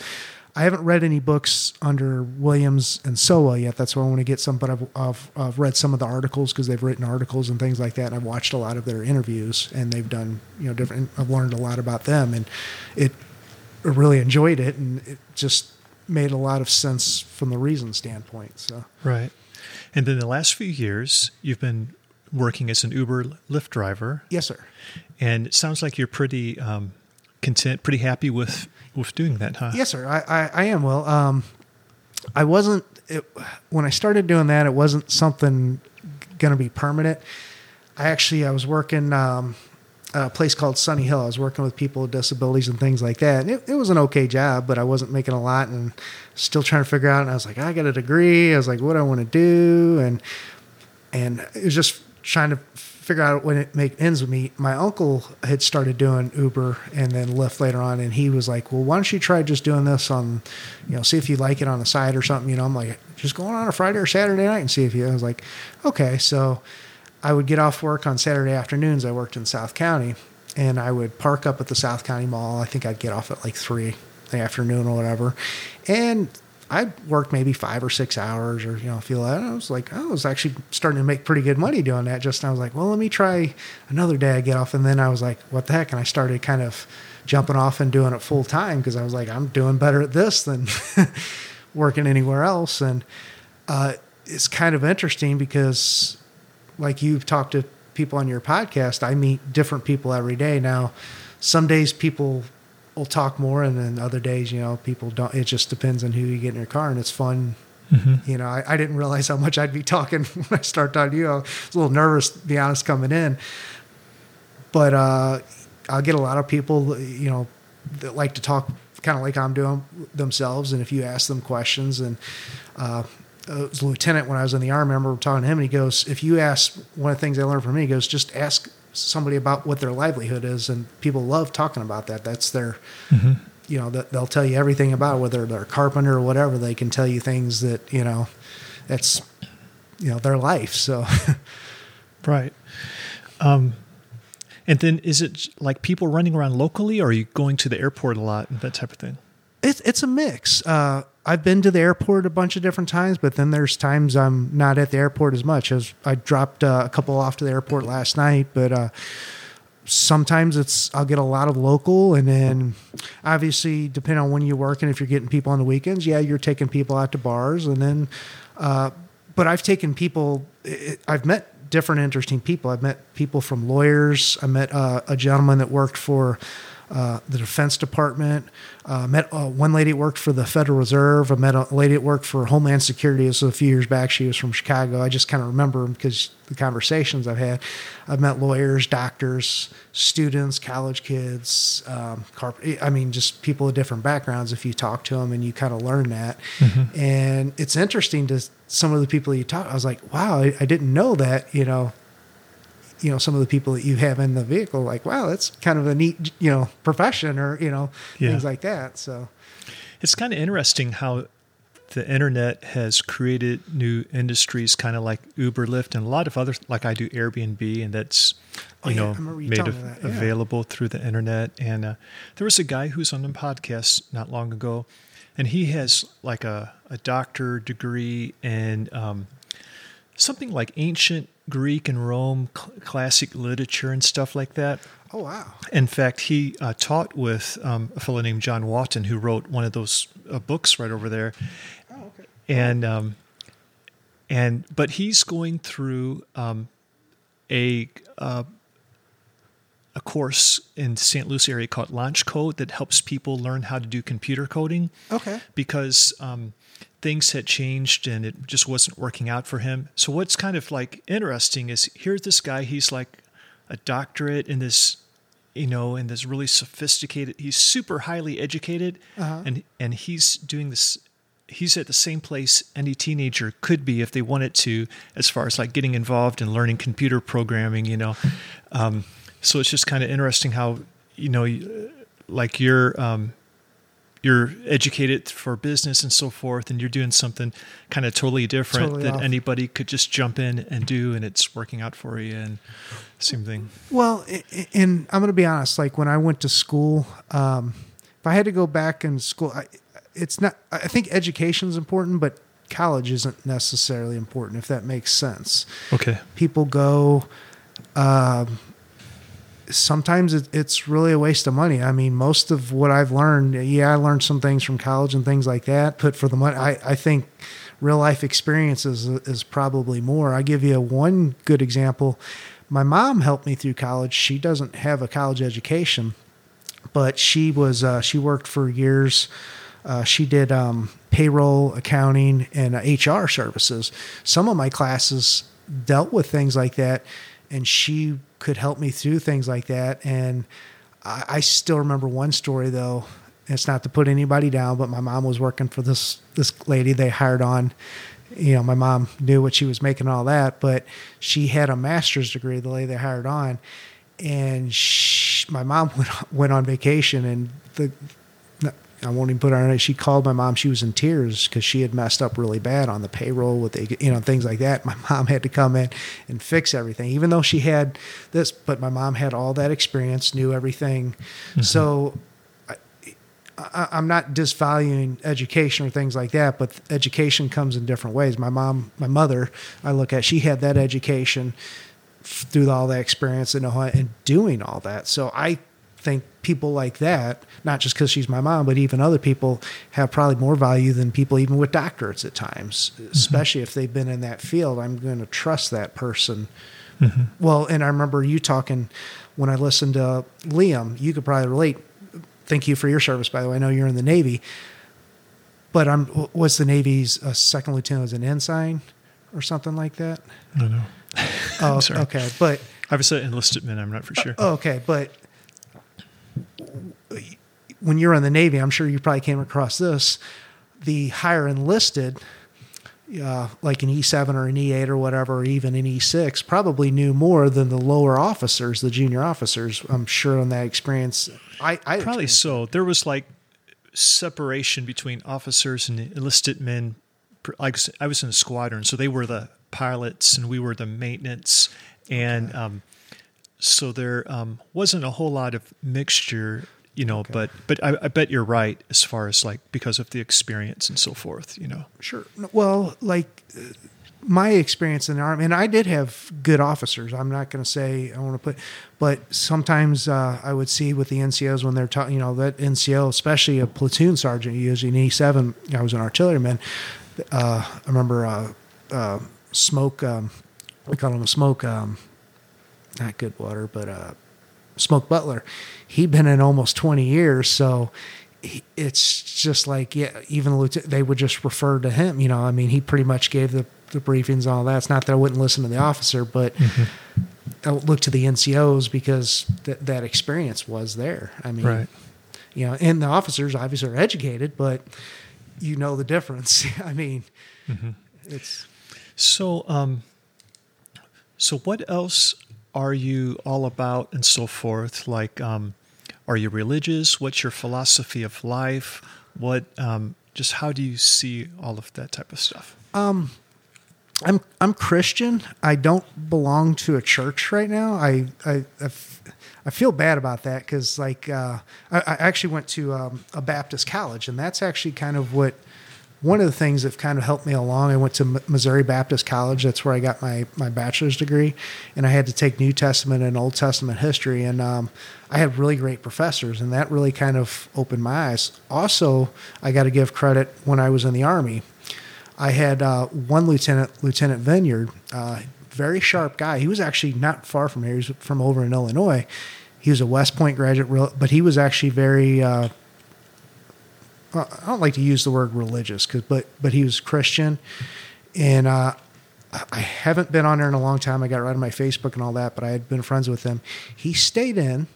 I haven't read any books under Williams and Sowell yet. That's why I want to get some, but I've, I've, I've read some of the articles because they've written articles and things like that. And I've watched a lot of their interviews, and they've done you know different. I've learned a lot about them, and it really enjoyed it, and it just made a lot of sense from the reason standpoint. So right, and then the last few years you've been working as an Uber Lyft driver. Yes, sir. And it sounds like you're pretty um, content, pretty happy with with doing that, huh? Yes, sir. I I, I am. Well, um, I wasn't it, when I started doing that. It wasn't something going to be permanent. I actually I was working. Um, a place called Sunny Hill. I was working with people with disabilities and things like that. And it, it was an okay job, but I wasn't making a lot and still trying to figure out. And I was like, I got a degree. I was like, what do I want to do? And and it was just trying to figure out when it make ends meet. My uncle had started doing Uber and then Lyft later on, and he was like, "Well, why don't you try just doing this on, you know, see if you like it on the side or something." You know, I'm like, just going on a Friday or Saturday night and see if you. I was like, okay, so I would get off work on Saturday afternoons. I worked in South County, and I would park up at the South County Mall. I think I'd get off at like three in the afternoon or whatever, and I worked maybe five or six hours, or you know, feel that. I was like, I was actually starting to make pretty good money doing that. Just I was like, well, let me try another day. I get off, and then I was like, what the heck? And I started kind of jumping off and doing it full time because I was like, I'm doing better at this than working anywhere else, and uh, it's kind of interesting because like you've talked to people on your podcast, I meet different people every day. Now, some days people will talk more, and then other days, you know, people don't. It just depends on who you get in your car, and it's fun. Mm-hmm. You know, I, I, didn't realize how much I'd be talking when I started talking to you. I was a little nervous, to be honest, coming in. But uh, I'll get a lot of people, you know, that like to talk kind of like I'm doing themselves. And if you ask them questions, and uh, uh, was a lieutenant when I was in the army. I remember talking to him, and he goes, "If you ask one of the things I learned from him, he goes, just ask somebody about what their livelihood is, and people love talking about that. That's their, mm-hmm. you know, that they'll tell you everything about whether they're a carpenter or whatever. They can tell you things that you know, that's you know their life. So Right. Um, and then is it like people running around locally, or are you going to the airport a lot and that type of thing? It's it's a mix. Uh, I've been to the airport a bunch of different times, but then there's times I'm not at the airport as much. As I dropped uh, a couple off to the airport last night, but uh, sometimes it's I'll get a lot of local, and then obviously depending on when you work and if you're getting people on the weekends, yeah, you're taking people out to bars, and then. Uh, but I've taken people. I've met different interesting people. I've met people from lawyers. I met uh, a gentleman that worked for uh, the Defense Department. Uh, met uh, one lady that worked for the Federal Reserve. I met a lady that worked for Homeland Security. This was a few years back. She was from Chicago. I just kind of remember them because the conversations I've had. I've met lawyers, doctors, students, college kids. Um, carp- I mean, just people of different backgrounds. If you talk to them and you kind of learn that, mm-hmm. and it's interesting to some of the people you talk. I was like, wow, I, I didn't know that. You know, you know some of the people that you have in the vehicle like wow that's kind of a neat you know profession or you know yeah. things like that so it's kind of interesting how the internet has created new industries kind of like uber lyft and a lot of other like i do airbnb and that's you oh, yeah. know made av- yeah. available through the internet and uh, there was a guy who's on the podcast not long ago and he has like a, a doctor degree and um, something like ancient Greek and Rome cl- classic literature and stuff like that. Oh wow! In fact, he uh, taught with um, a fellow named John Wotton, who wrote one of those uh, books right over there. Oh okay. And um, and but he's going through um, a uh, a course in St. Louis area called LaunchCode that helps people learn how to do computer coding. Okay. Because um, things had changed and it just wasn't working out for him. So what's kind of like interesting is here's this guy, he's like a doctorate in this you know, in this really sophisticated he's super highly educated uh-huh. and and he's doing this he's at the same place any teenager could be if they wanted to as far as like getting involved in learning computer programming, you know. Um, so it's just kind of interesting how you know like you're um, you're educated for business and so forth, and you're doing something kind of totally different totally that off. anybody could just jump in and do, and it's working out for you. And same thing. Well, and I'm going to be honest. Like when I went to school, um, if I had to go back in school, I, it's not. I think education is important, but college isn't necessarily important. If that makes sense. Okay. People go. Um, sometimes it, it's really a waste of money. I mean, most of what I've learned, yeah, I learned some things from college and things like that. But for the money, I, I think real life experiences is, is probably more. I give you one good example. My mom helped me through college. She doesn't have a college education, but she was uh, she worked for years. Uh, she did um, payroll, accounting, and uh, HR services. Some of my classes dealt with things like that, and she could help me through things like that. And I, I still remember one story though. It's not to put anybody down, but my mom was working for this this lady they hired on. You know, my mom knew what she was making all that, but she had a master's degree. The lady they hired on, and she, my mom went went on vacation, and the I won't even put her on it. She called my mom. She was in tears because she had messed up really bad on the payroll with the, you know, things like that. My mom had to come in and fix everything, even though she had this, but my mom had all that experience, knew everything. Mm-hmm. So I, am not disvaluing education or things like that, but education comes in different ways. My mom, my mother, I look at, she had that education through all that experience and, and doing all that. So I think people like that, not just because she's my mom, but even other people have probably more value than people even with doctorates at times, mm-hmm. especially if they've been in that field. I'm going to trust that person. Mm-hmm. Well, and I remember you talking when I listened to Liam, you could probably relate. Thank you for your service, by the way. I know you're in the Navy, but I'm, what's the Navy's uh, second lieutenant was an ensign or something like that? I don't know. Oh, sorry. okay. But I was an enlisted man. I'm not for sure. Uh, okay, but when you're in the Navy, I'm sure you probably came across this. The higher enlisted, uh, like an E7 or an E8 or whatever, or even an E6, probably knew more than the lower officers, the junior officers. I'm sure on that experience. I, I probably so. There was like separation between officers and enlisted men like I was in a squadron, so they were the pilots and we were the maintenance, and um, so there um, wasn't a whole lot of mixture, you know. But but I, I bet you're right as far as like because of the experience and so forth, you know. Sure. Well, like uh, my experience in the army, and I did have good officers. I'm not going to say I want to put, but sometimes uh, I would see with the NCOs when they're talking, you know, that NCO, especially a platoon sergeant, usually an E7. I was an artilleryman. Uh, I remember uh, uh, smoke. Um, we call him a smoke. Um, not good water, but uh, Smoke Butler. He'd been in almost 20 years, so he, it's just like yeah, even the lieutenant, they would just refer to him. You know, I mean, he pretty much gave the the briefings and all that. It's not that I wouldn't listen to the officer, but I would look to the NCOs because th- that experience was there. I mean, Right. you know, and the officers obviously are educated, but you know the difference. I mean, it's So, um, so what else are you all about and so forth? Like, um, are you religious? What's your philosophy of life? What, um, just how do you see all of that type of stuff? I'm I'm Christian. I don't belong to a church right now. I I, I f- I feel bad about that because like uh, I, I actually went to um, a Baptist college, and that's actually kind of what one of the things that kind of helped me along. I went to Missouri Baptist College. That's where I got my my bachelor's degree, and I had to take New Testament and Old Testament history, and um, I had really great professors, and that really kind of opened my eyes. Also, I got to give credit when I was in the army. I had uh, one lieutenant, Lieutenant Vineyard, uh, very sharp guy. He was actually not far from here. He was from over in Illinois. He was a West Point graduate, but he was actually very. Uh, I don't like to use the word religious, cause, but but he was Christian, and uh, I haven't been on there in a long time. I got rid of my Facebook and all that, but I had been friends with him. He stayed in.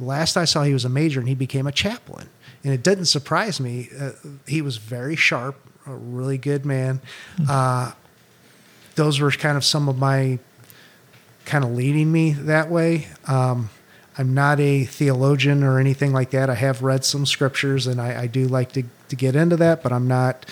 Last I saw, he was a major, and he became a chaplain. And it didn't surprise me. Uh, he was very sharp, a really good man. Uh, those were kind of some of my kind of leading me that way. Um, I'm not a theologian or anything like that. I have read some scriptures, and I, I do like to to get into that, but I'm not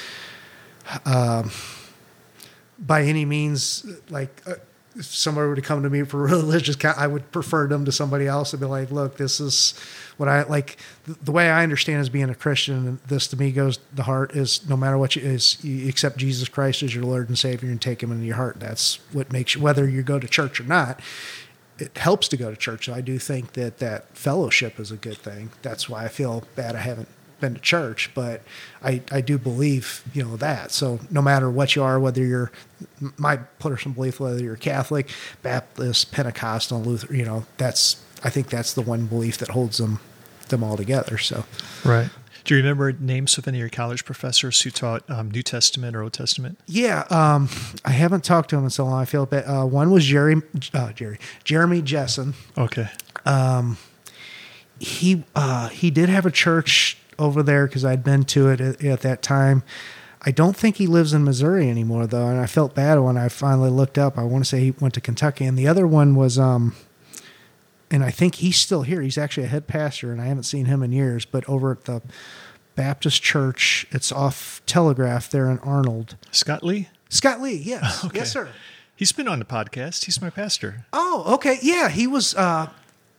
by any means like uh, if somebody were to come to me for religious i would prefer them to somebody else and be like look this is what i like the, the way i understand as being a christian and this to me goes the heart is no matter what you is you accept jesus christ as your lord and savior and take him into your heart that's what makes you whether you go to church or not it helps to go to church. So I do think that that fellowship is a good thing. That's why I feel bad I haven't been to church, but I, I do believe, you know, that. So no matter what you are, whether you're my personal belief, whether you're Catholic, Baptist, Pentecostal, Lutheran, you know, that's, I think that's the one belief that holds them, them all together. So Right. Do you remember names of any of your college professors who taught um, New Testament or Old Testament? Yeah, um, I haven't talked to him in so long. I feel bad. Uh, one was Jerry, uh, Jerry, Jeremy Jessen. Okay. he uh, he did have a church over there because I'd been to it at, at that time. I don't think he lives in Missouri anymore though, and I felt bad when I finally looked up. I want to say he went to Kentucky, and the other one was, um, and I think he's still here. He's actually a head pastor, and I haven't seen him in years. But over at the Baptist Church, it's off Telegraph there in Arnold. Scott Lee? Scott Lee, yes, Okay. yes, sir. He's been on the podcast. He's my pastor. Oh, okay. Yeah, he was. Uh,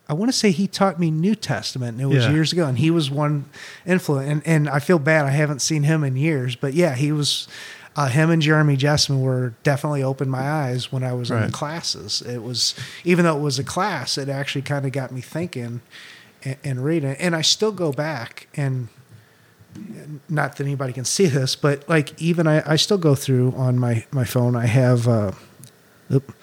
I want to say he taught me New Testament. And it was Yeah. years ago, and he was one influence. And, and I feel bad I haven't seen him in years, but yeah, he was. Uh, him and Jeremy Jessman were definitely opened my eyes when I was in the classes. It was even though it was a class, it actually kind of got me thinking and, and reading. And I still go back and not that anybody can see this, but like even I, I still go through on my my phone. I have. Uh, oop,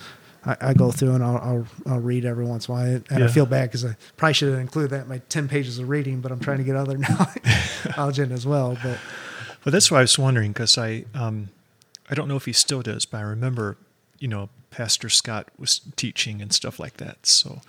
I, I go through and I'll, I'll I'll read every once in a while, and I feel bad because I probably should have included that in my ten pages of reading, but I'm trying to get other knowledge in as well. But Well, that's why I was wondering because I, um, I don't know if he still does, but I remember, you know, Pastor Scott was teaching and stuff like that. So,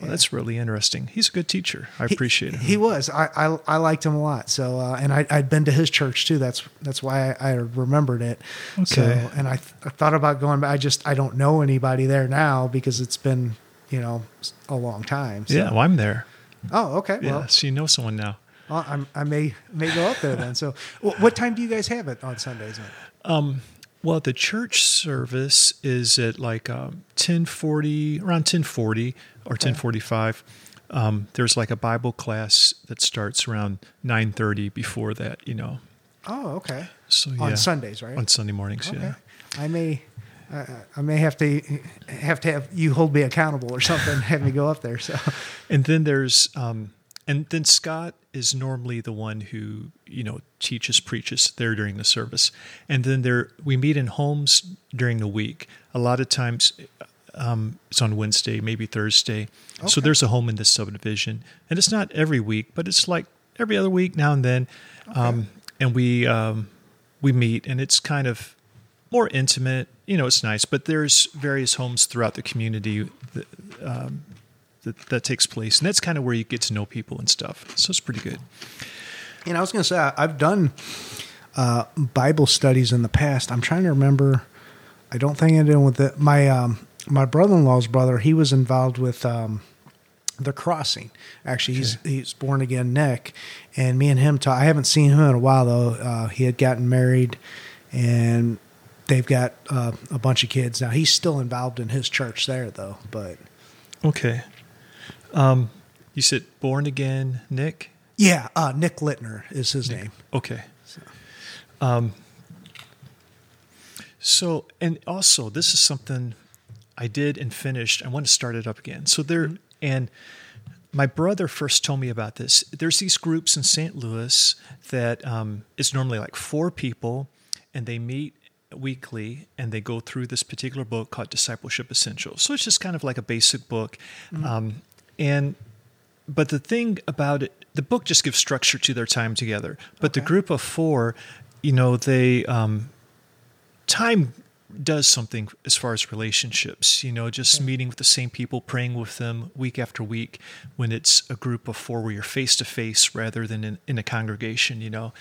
well, that's really interesting. He's a good teacher. I appreciate him. he was I, I I liked him a lot. So uh, and I I'd been to his church too. That's that's why I, I remembered it. So Okay. and I, th- I thought about going, but I just I don't know anybody there now because it's been you know a long time. So. yeah, well, I'm there. Oh, okay. Yeah, Well, so you know someone now. I'm, I may may go up there then. So, what time do you guys have it on Sundays? Then? Well, the church service is at like um, ten forty, around ten forty or ten forty five. Um, there's like a Bible class that starts around nine thirty. Before that, you know. Oh, okay. So yeah, On Sundays, right? on Sunday mornings. Okay. Yeah. I may, uh, I may have to have to have you hold me accountable or something. have me go up there. So, And then there's, um, and then Scott is normally the one who you know teaches, preaches there during the service, and then there we meet in homes during the week. A lot of times, um, it's on Wednesday, maybe Thursday. So there's a home in this subdivision, and it's not every week, but it's like every other week now and then, um, and we um, we meet, and it's kind of more intimate. You know, it's nice, but there's various homes throughout the community that, um, that that takes place, and that's kind of where you get to know people and stuff. So it's pretty good. know, I was going to say I've done uh, Bible studies in the past. I'm trying to remember. I don't think I did with it. My um, my brother-in-law's brother. He was involved with. Um, the crossing. Actually, he's he's born again Nick, and me and him talk. I haven't seen him in a while though. Uh, he had gotten married, and they've got uh, a bunch of kids now. He's still involved in his church there though. But Okay. Um, you said born again, Nick. yeah, uh, Nick Littner is his name. Okay. Um, so, and also, this is something I did and finished. I want to start it up again. So there, and my brother first told me about this. There's these groups in St. Louis that um, it's normally like four people, and they meet weekly and they go through this particular book called Discipleship Essentials. So it's just kind of like a basic book, um, and but the thing about it, the book just gives structure to their time together. But the group of four, you know, they um, time does something as far as relationships. You know, just meeting with the same people, praying with them week after week. When it's a group of four, where you're face to face rather than in, in a congregation. You know,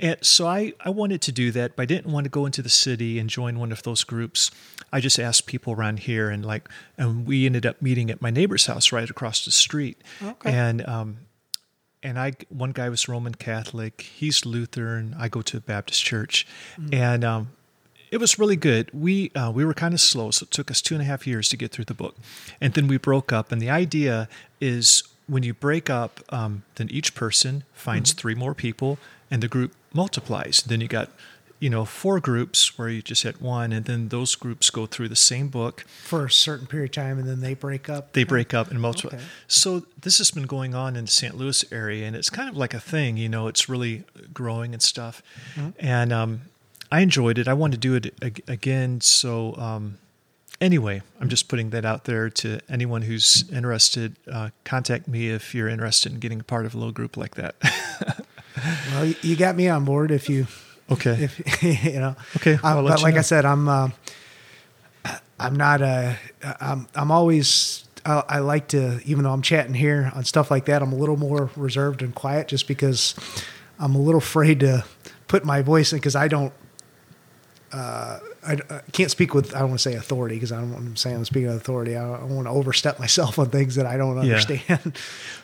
and so I I wanted to do that, but I didn't want to go into the city and join one of those groups. I just asked people around here, and like, and we ended up meeting at my neighbor's house right across the street. Okay. And um, and I one guy was Roman Catholic. He's Lutheran. I go to a Baptist church, and um, it was really good. We uh, we were kind of slow, so it took us two and a half years to get through the book, and then we broke up. And the idea is when you break up, um, then each person finds three more people, and the group multiplies. Then you got you know four groups where you just had one, and then those groups go through the same book for a certain period of time, and then they break up. they break up and multiply. Okay. So this has been going on in the St. Louis area, and it's kind of like a thing. You know, it's really growing and stuff. Mm-hmm. And um, I enjoyed it. I want to do it ag- again. So um, anyway, I'm just putting that out there to anyone who's interested. Uh, contact me if you're interested in getting a part of a little group like that. Well, you- got me on board if you okay. if you know. Okay, I'll let but like know. I said, I'm uh, I'm not a I'm I'm always I, I like to even though I'm chatting here on stuff like that, I'm a little more reserved and quiet just because I'm a little afraid to put my voice in because I don't. Uh, I, I can't speak with I don't want to say authority because I don't want to say I'm speaking with authority. I don't want to overstep myself on things that I don't Yeah. understand.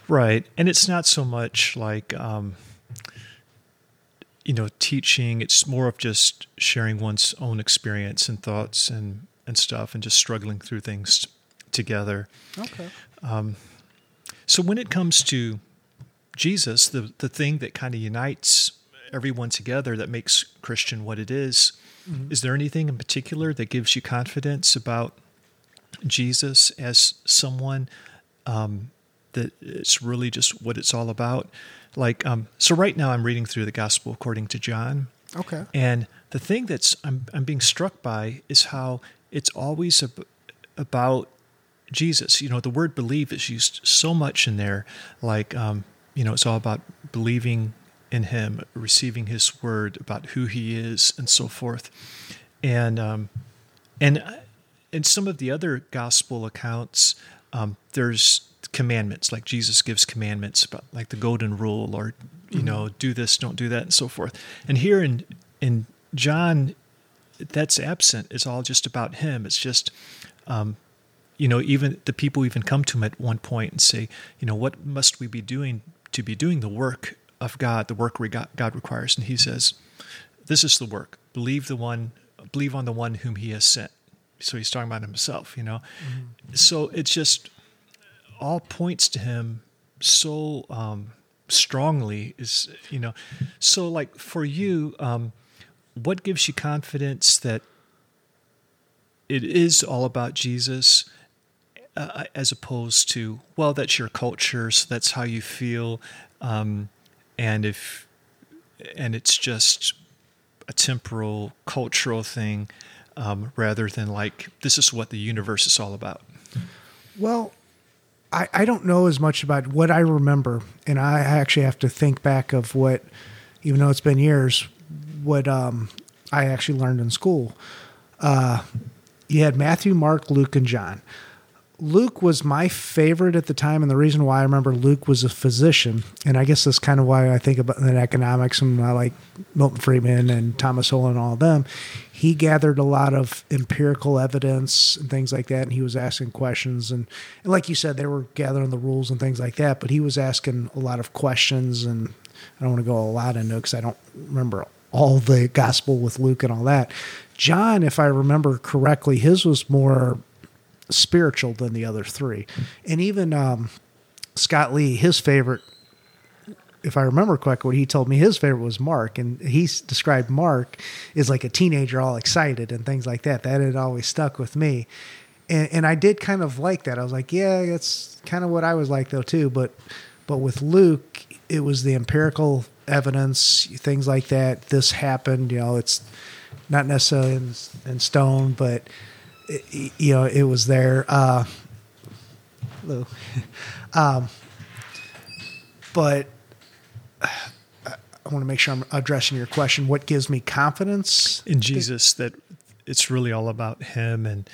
Right. And it's not so much like, um, you know, teaching. It's more of just sharing one's own experience and thoughts and, and stuff and just struggling through things together. okay. So when it comes to Jesus, the, the thing that kind of unites everyone together that makes Christian what it is, is there anything in particular that gives you confidence about Jesus as someone um, that it's really just what it's all about? Like, um, so right now I'm reading through the Gospel according to John. Okay. And the thing that's I'm I'm being struck by is how it's always ab- about Jesus. You know, the word believe is used so much in there. Like, um, you know, it's all about believing in Him, receiving His word about who He is, and so forth. And um, and in some of the other gospel accounts, um, there's commandments, like Jesus gives commandments about like the golden rule, or you know, do this, don't do that, and so forth. And here in in John, that's absent. It's all just about him. It's just, um, you know, even the people even come to him at one point and say, you know, what must we be doing to be doing the work of God, the work God requires? And he says, this is the work believe the one, believe on the one whom he has sent. So he's talking about himself, you know. Mm-hmm. So it's just all points to him so um, strongly. Is you know, so like for you, um, what gives you confidence that it is all about Jesus? Uh, as opposed to well that's your culture so that's how you feel um, and if and it's just a temporal cultural thing um, rather than like this is what the universe is all about. Well I, I don't know as much about what i remember and i actually have to think back of what even though it's been years what um, i actually learned in school. Uh, you had matthew mark luke and john Luke was my favorite at the time, and the reason why I remember Luke was a physician, and I guess that's kind of why I think about in economics and I like Milton Friedman and Thomas Sowell and all of them. He gathered a lot of empirical evidence and things like that, and he was asking questions, and, and like you said, they were gathering the rules and things like that. But he was asking a lot of questions, and I don't want to go a lot into it because I don't remember all the gospel with Luke and all that. John, if I remember correctly, his was more spiritual than the other three. And even um, Scott Lee, his favorite, if I remember correctly, what he told me his favorite was Mark, and he described Mark as like a teenager, all excited and things like that. That had always stuck with me, and, and I did kind of like that. I was like, yeah, that's kind of what I was like though too. But but with Luke, it was the empirical evidence, things like that. This happened, you know. It's not necessarily in, in stone, but it, you know, it was there. Uh, hello. um, but I want to make sure I'm addressing your question. What gives me confidence in Jesus that it's really all about Him and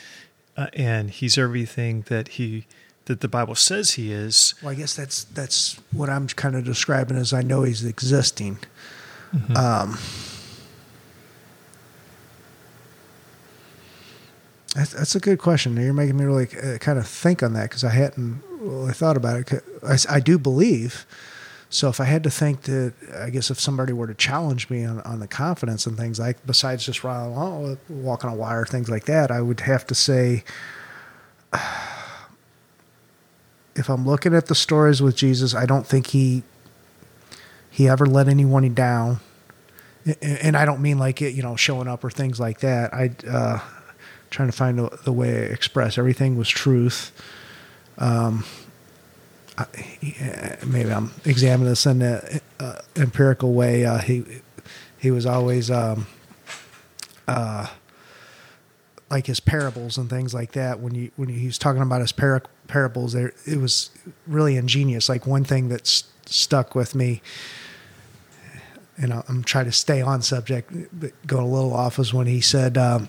uh, and He's everything that He that the Bible says He is. Well, I guess that's that's what I'm kind of describing as I know He's existing. Mm-hmm. Um, That's, that's a good question. You're making me really uh, kind of think on that because I hadn't really thought about it. I, I, do believe. So if I had to think that, I guess if somebody were to challenge me on, on the confidence and things like, besides just oh, walk on a wire, things like that, I would have to say, if I'm looking at the stories with Jesus, I don't think he he ever let anyone down, and I don't mean like it, you know, showing up or things like that. I uh, trying to find the, the way to express everything was truth. Um, I, maybe I'm examining this in an uh, empirical way. Uh, he he was always um, uh, like his parables and things like that. When you when he was talking about his par- parables, there it was really ingenious. Like one thing that st- stuck with me, and I'm trying to stay on subject, but going a little off, was when he said. Um,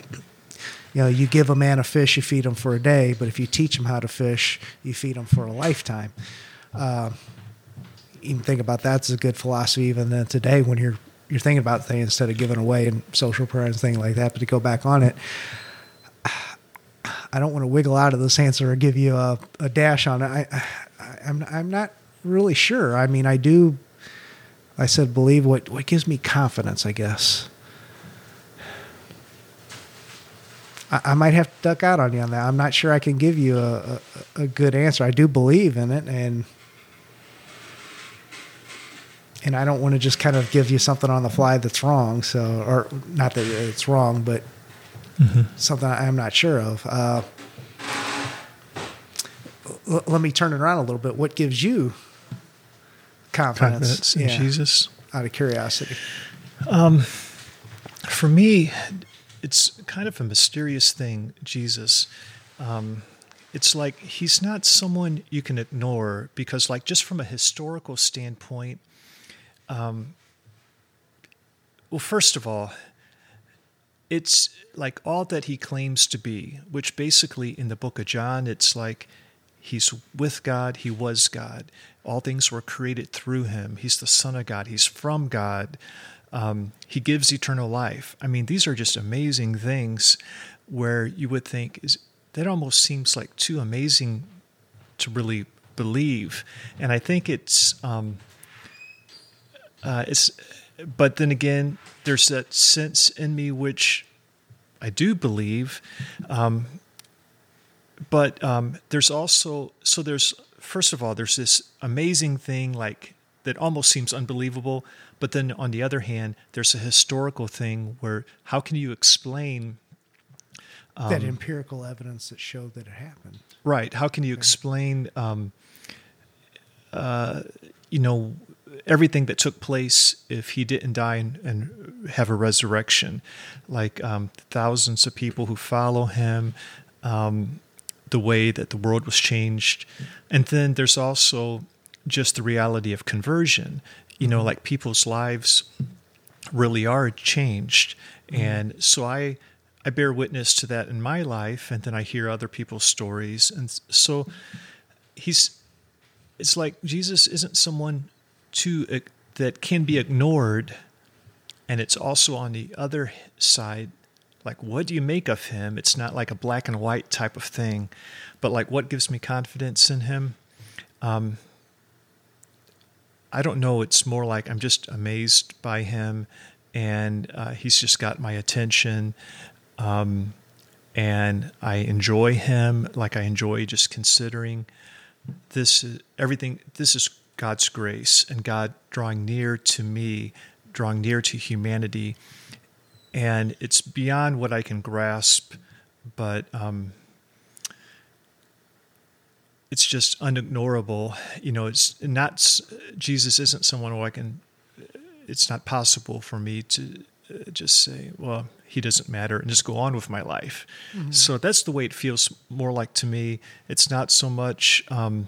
you know, you give a man a fish, you feed him for a day, but if you teach him how to fish, you feed him for a lifetime. Uh, even think about that as a good philosophy even then today when you're you're thinking about things instead of giving away and social programs, things like that. But to go back on it, I don't want to wiggle out of this answer or give you a, a dash on it. I, I, I'm I'm not really sure. I mean, I do. I said believe what what gives me confidence. I guess. I, I, might have to duck out on you on that. I'm not sure I can give you a, a, a good answer. I do believe in it, and and I don't want to just kind of give you something on the fly that's wrong. So, or not that it's wrong, but mm-hmm. something I'm not sure of. Uh, l- let me turn it around a little bit. What gives you confidence, confidence in yeah, Jesus? Out of curiosity. Um, for me, it's kind of a mysterious thing, Jesus. Um, it's like he's not someone you can ignore because, like, just from a historical standpoint, um, well, first of all, it's like all that he claims to be, which basically in the book of John, it's like he's with God, he was God. All things were created through him. He's the Son of God, he's from God. Um, he gives eternal life. I mean, these are just amazing things where you would think is that almost seems like too amazing to really believe. And I think it's um, uh, it's, but then again, there's that sense in me which I do believe, um, but um, there's also so there's first of all there's this amazing thing like that almost seems unbelievable, but then on the other hand, there's a historical thing where how can you explain that empirical evidence that showed that it happened. Right. How can you explain, um, uh, you know, everything that took place if he didn't die and, and have a resurrection? Like um, thousands of people who follow him, um, the way that the world was changed. And then there's also just the reality of conversion. You know, like people's lives really are changed. And so I I bear witness to that in my life, and then I hear other people's stories, and so he's. It's like Jesus isn't someone to that can be ignored, and it's also on the other side. Like, what do you make of him? It's not like a black and white type of thing, but like, what gives me confidence in him? Um, I don't know. It's more like I'm just amazed by him, and uh, he's just got my attention. Um, and I enjoy him like I enjoy just considering this everything this is God's grace and God drawing near to me, drawing near to humanity. And it's beyond what I can grasp, but um, it's just unignorable. You know, it's not Jesus isn't someone who I can. It's not possible for me to uh, just say, well, he doesn't matter and just go on with my life. Mm-hmm. So that's the way it feels more like to me. It's not so much um,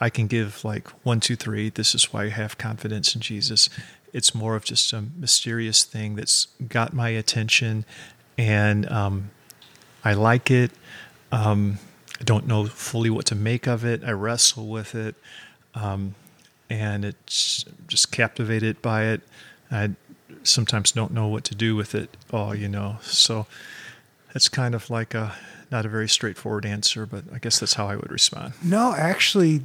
I can give like one, two, three. This is why I have confidence in Jesus. It's more of just a mysterious thing that's got my attention, and um, I like it. Um, I don't know fully what to make of it. I wrestle with it, um, and it's just captivated by it. I sometimes don't know what to do with it all, you know. So it's kind of like a not a very straightforward answer, but I guess that's how I would respond. No, actually,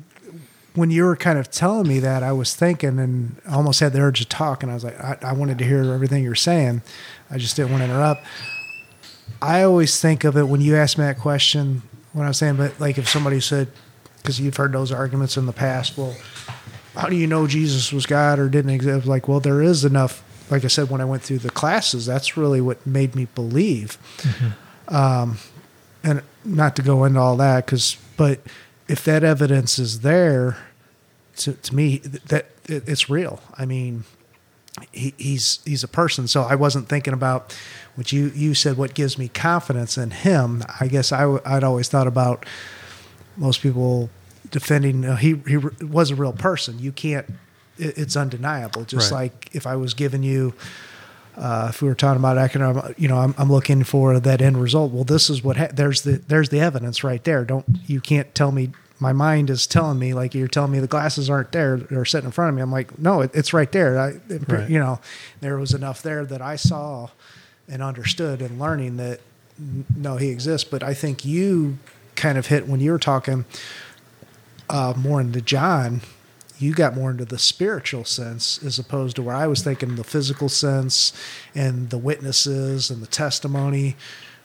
when you were kind of telling me that, I was thinking and almost had the urge to talk, and I was like, I, I wanted to hear everything you're saying. I just didn't want to interrupt. I always think of it when you ask me that question when I was saying, but like if somebody said, because you've heard those arguments in the past, well, how do you know Jesus was God or didn't exist? Like, well, there is enough like I said, when I went through the classes, that's really what made me believe. Mm-hmm. Um, and not to go into all that, because, but if that evidence is there, to, to me, that it, it's real. I mean, he, he's he's a person. So I wasn't thinking about what you you said. What gives me confidence in him? I guess I I'd always thought about most people defending. Uh, he he was a real person. You can't it's undeniable. Just right. like if I was giving you, uh, if we were talking about economic, you know, I'm, I'm, looking for that end result. Well, this is what ha- there's the there's the evidence right there. Don't you can't tell me. My mind is telling me like you're telling me the glasses aren't there. They're sitting in front of me. I'm like, no, it, it's right there. I, it, right. You know, there was enough there that I saw and understood and learning that no, he exists. But I think you kind of hit when you were talking uh, more into John you got more into the spiritual sense as opposed to where I was thinking the physical sense and the witnesses and the testimony,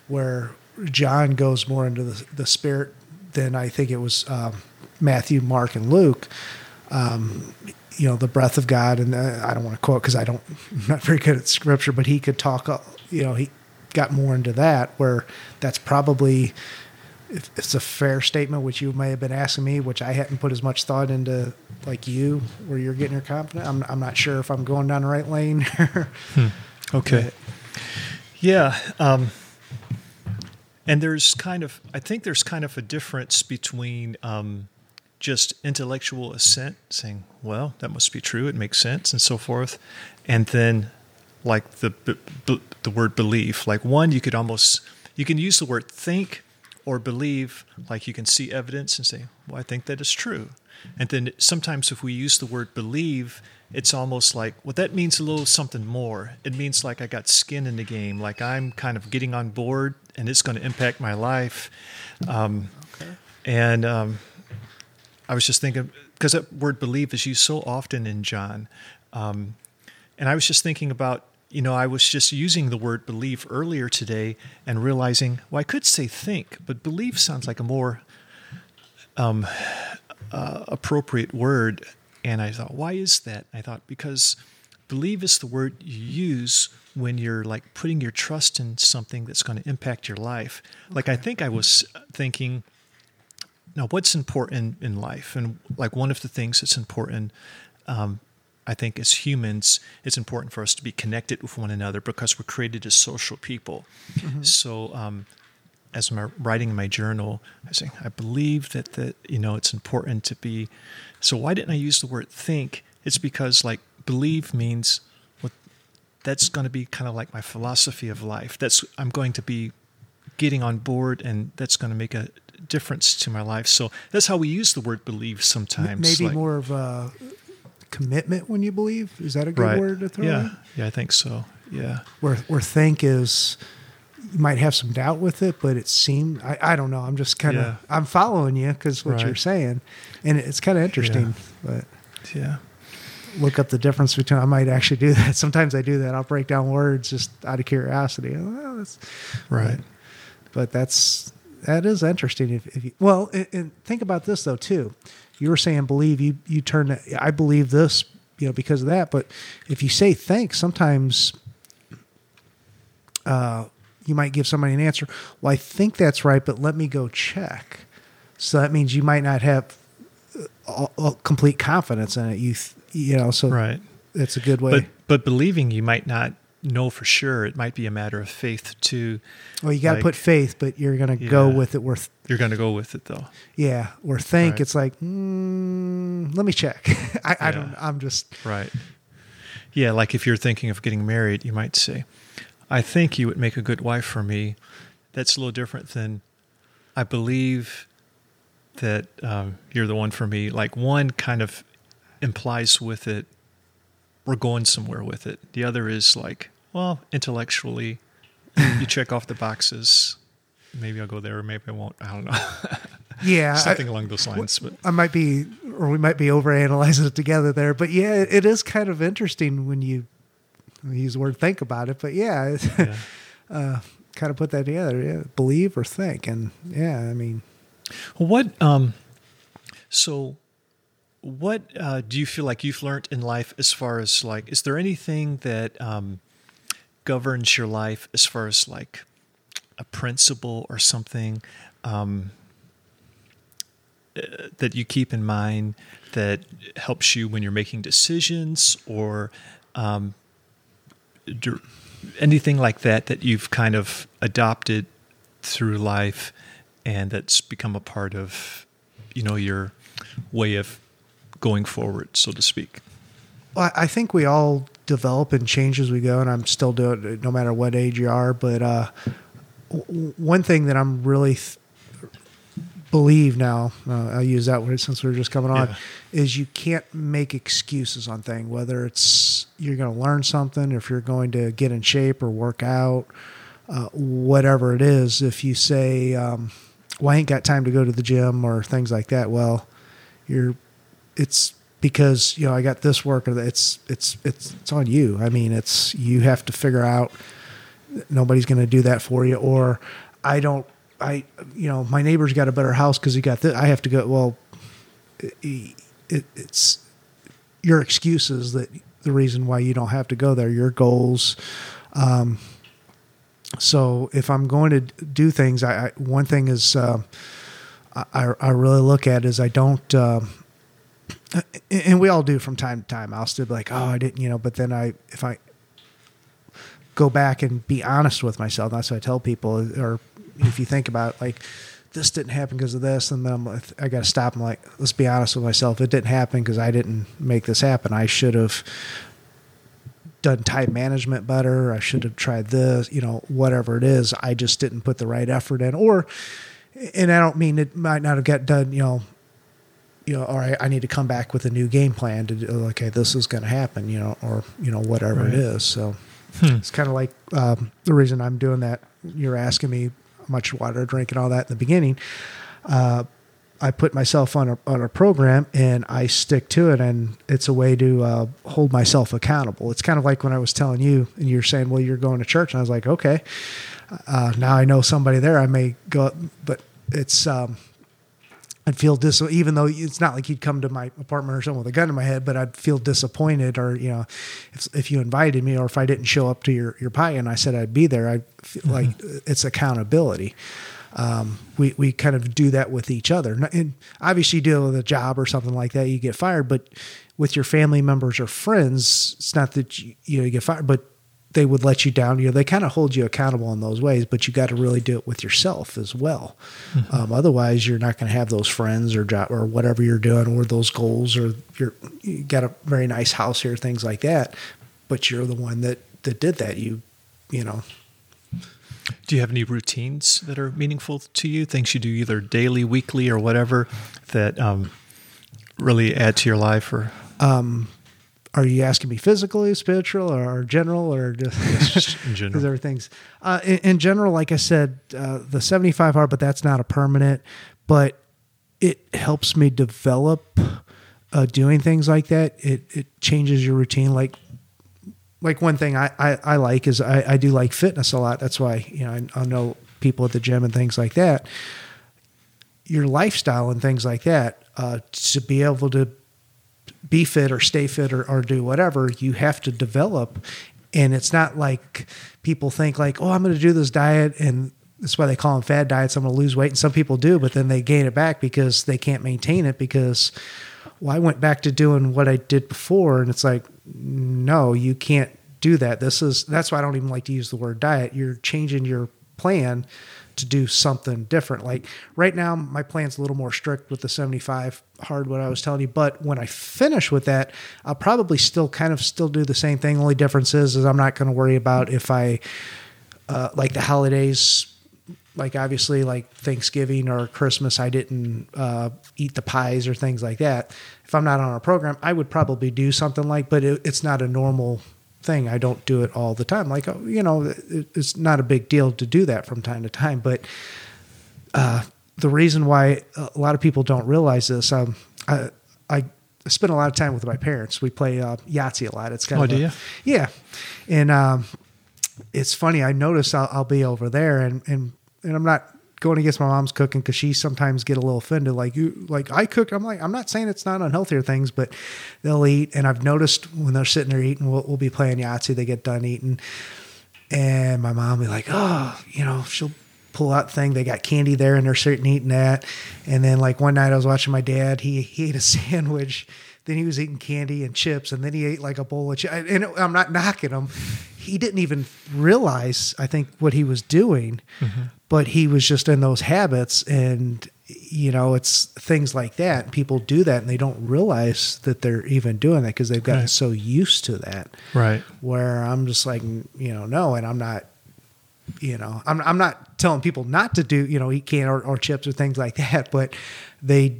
where John goes more into the, the spirit than I think it was um, Matthew, Mark, and Luke. Um, you know, the breath of God, and uh, I don't want to quote because I don't, I'm not very good at scripture, but he could talk. You know, he got more into that, where that's probably if it's a fair statement, which you may have been asking me, which I hadn't put as much thought into like you, where you're getting your confidence. I'm, I'm not sure if I'm going down the right lane. hmm. Okay. Yeah. Um, and there's kind of, I think there's kind of a difference between um, just intellectual assent, saying, well, that must be true, it makes sense, and so forth, and then like the the word belief. Like one, you could almost you can use the word think or believe, like you can see evidence and say, well, I think that is true. And then sometimes if we use the word believe, it's almost like, well, that means a little something more. It means like I got skin in the game, like I'm kind of getting on board and it's going to impact my life. Um, okay. And um, I was just thinking, because that word believe is used so often in John. Um, and I was just thinking about, you know, I was just using the word believe earlier today and realizing, well, I could say think, but believe sounds like a more um, uh, appropriate word. And I thought, why is that? I thought, because believe is the word you use when you're like putting your trust in something that's going to impact your life. Like, I think I was thinking, now what's important in life? And like one of the things that's important, um, I think as humans, it's important for us to be connected with one another because we're created as social people. Mm-hmm. So, um, as I'm writing in my journal, I say I believe that that you know it's important to be. So why didn't I use the word think? It's because like believe means that's going to be kind of like my philosophy of life. That's I'm going to be getting on board, and that's going to make a difference to my life. So that's how we use the word believe sometimes. Maybe like- more of a commitment when you believe. Is that a good right. word to throw Yeah, in? yeah, I think so. Yeah, Where where think is you might have some doubt with it, but it seemed I, I don't know. I'm just kind of Yeah. I'm following you because what you're saying, and it's kind of interesting. But yeah, look up the difference between. I might actually do that. Sometimes I do that. I'll break down words just out of curiosity. Well, that's, right. but that's that is interesting. If, if you well, and, and think about this though too. You were saying believe you you turn. that- I believe this, you know, because of that. But if you say thanks, sometimes uh, you might give somebody an answer. Well, I think that's right, but let me go check. So that means you might not have uh, all, all complete confidence in it. You th- you know, so Right. That's a good way. But but believing you might not know for sure. It might be a matter of faith too. well, you got to like- put faith, but you're going to go with it. Worth You're going to go with it though. Yeah, or think Right. it's like, mm, let me check. I, I, don't. I'm just Right. Yeah, like if you're thinking of getting married, you might say, I think you would make a good wife for me. That's a little different than I believe that um, you're the one for me. Like one kind of implies with it, we're going somewhere with it. The other is like, well, intellectually, you check off the boxes. Maybe I'll go there, or maybe I won't. I don't know. yeah. I, Something along those lines. But I might be, or we might be overanalyzing it together there. But yeah, it, is kind of interesting when you use the word think about it. But yeah, yeah. uh, kind of put that together. Yeah, believe or think, and yeah, I mean, Well, what um, so what uh, do you feel like you've learned in life as far as like is there anything that um, governs your life as far as like a principle or something um, uh, that you keep in mind that helps you when you're making decisions or um, anything like that that you've kind of adopted through life and that's become a part of you know your way of going forward so to speak Well, I think we all develop and change as we go, and I'm still doing it no matter what age you are. But uh, w- one thing that I'm really th- believe now, uh, I'll use that word since we are just coming on, Yeah. is you can't make excuses on things. Whether it's you're going to learn something, or if you're going to get in shape or work out, uh, whatever it is. If you say, um, "Well, I ain't got time to go to the gym," or things like that, well, you're it's because you know I got this work or that it's it's it's it's on you. I mean, it's you have to figure out. Nobody's going to do that for you, or I don't. I you know my neighbor's got a better house because he got this. I have to go. Well, it, it, it's your excuses that the reason why you don't have to go there. Your goals. Um, so if I'm going to do things, I, I one thing is uh, I I really look at is I don't. Um, and we all do from time to time. I'll still be like, oh, I didn't, you know. But then I, if I go back and be honest with myself, that's what I tell people. Or if you think about it, like this didn't happen because of this, and then I'm, like, I got to stop and like, let's be honest with myself. It didn't happen because I didn't make this happen. I should have done time management better. I should have tried this, you know, whatever it is. I just didn't put the right effort in, or, and I don't mean it might not have got done, you know you know, all right, I need to come back with a new game plan to do, okay, this is going to happen, you know, or, you know, whatever Right. it is. So Hmm. it's kind of like um, the reason I'm doing that. You're asking me how much water I drink and all that in the beginning. Uh, I put myself on a on a program and I stick to it, and it's a way to uh, hold myself accountable. It's kind of like when I was telling you, and you're saying, "Well, you're going to church," and I was like, "Okay." Uh, now I know somebody there. I may go, but it's um, I'd feel dis even though it's not like you'd come to my apartment or something with a gun in my head, but I'd feel disappointed or you know if if you invited me or if I didn't show up to your your pie and I said I'd be there, I feel Mm-hmm. like it's accountability. Um, we we kind of do that with each other. And obviously, you deal with a job or something like that, you get fired. But with your family members or friends, it's not that you, you know you get fired, but they would let you down. You know, they kind of hold you accountable in those ways, but you got to really do it with yourself as well. Um, otherwise, you're not going to have those friends or job or whatever you're doing, or those goals, or you're you got a very nice house here, things like that. But you're the one that that did that. You, you know, Do you have any routines that are meaningful to you? Things you do either daily, weekly, or whatever that um, really add to your life? Or are you asking me physically, spiritual, or general, or just? in general? because everything's uh, in, in general like i said uh, the 75 hard but that's not a permanent but it helps me develop uh, doing things like that it, it changes your routine like like one thing I, I, I like is I, I do like fitness a lot that's why you know I, I know people at the gym and things like that your lifestyle and things like that uh, to be able to be fit or stay fit or, or do whatever you have to develop. And it's not like people think like oh i'm going to do this diet and that's why they call them fad diets. I'm going to lose weight. And some people do but then they gain it back because they can't maintain it because well i went back to doing what i did before. And it's like no you can't do that. This is that's why i don't even like to use the word diet. You're changing your plan to do something different. Like right now, my plan's a little more strict with the 75 hard, what I was telling you. But when I finish with that, I'll probably still kind of still do the same thing. Only difference is, is I'm not going to worry about if I, uh, like the holidays, like obviously like Thanksgiving or Christmas, I didn't uh, eat the pies or things like that. If I'm not on a program, I would probably do something like, but it, it's not a normal thing. I don't do it all the time. Like, oh, you know, it's not a big deal to do that from time to time. But uh, the reason why a lot of people don't realize this, um, I, I spend a lot of time with my parents. We play uh, Yahtzee a lot. It's kind Oh, of do a- you? yeah, and um, it's funny. I notice I'll, I'll be over there, and and and I'm not going against my mom's cooking because she sometimes get a little offended. Like you, like I cook. I'm like I'm not saying it's not unhealthy or things, but they'll eat. And I've noticed when they're sitting there eating, we'll, we'll be playing Yahtzee. They get done eating, and my mom be like, oh, you know, she'll pull out thing. They got candy there, and they're sitting eating that. And then like one night I was watching my dad. He he ate a sandwich. Then he was eating candy and chips, and then he ate like a bowl of chips. And it, I'm not knocking him. He didn't even realize, I think, what he was doing, mm-hmm. but he was just in those habits. And you know, it's things like that. People do that, and they don't realize that they're even doing that because they've gotten Right. so used to that right. where I'm just like, you know, no, and I'm not, you know, I'm, I'm not telling people not to do, you know, eat can or, or chips or things like that, but they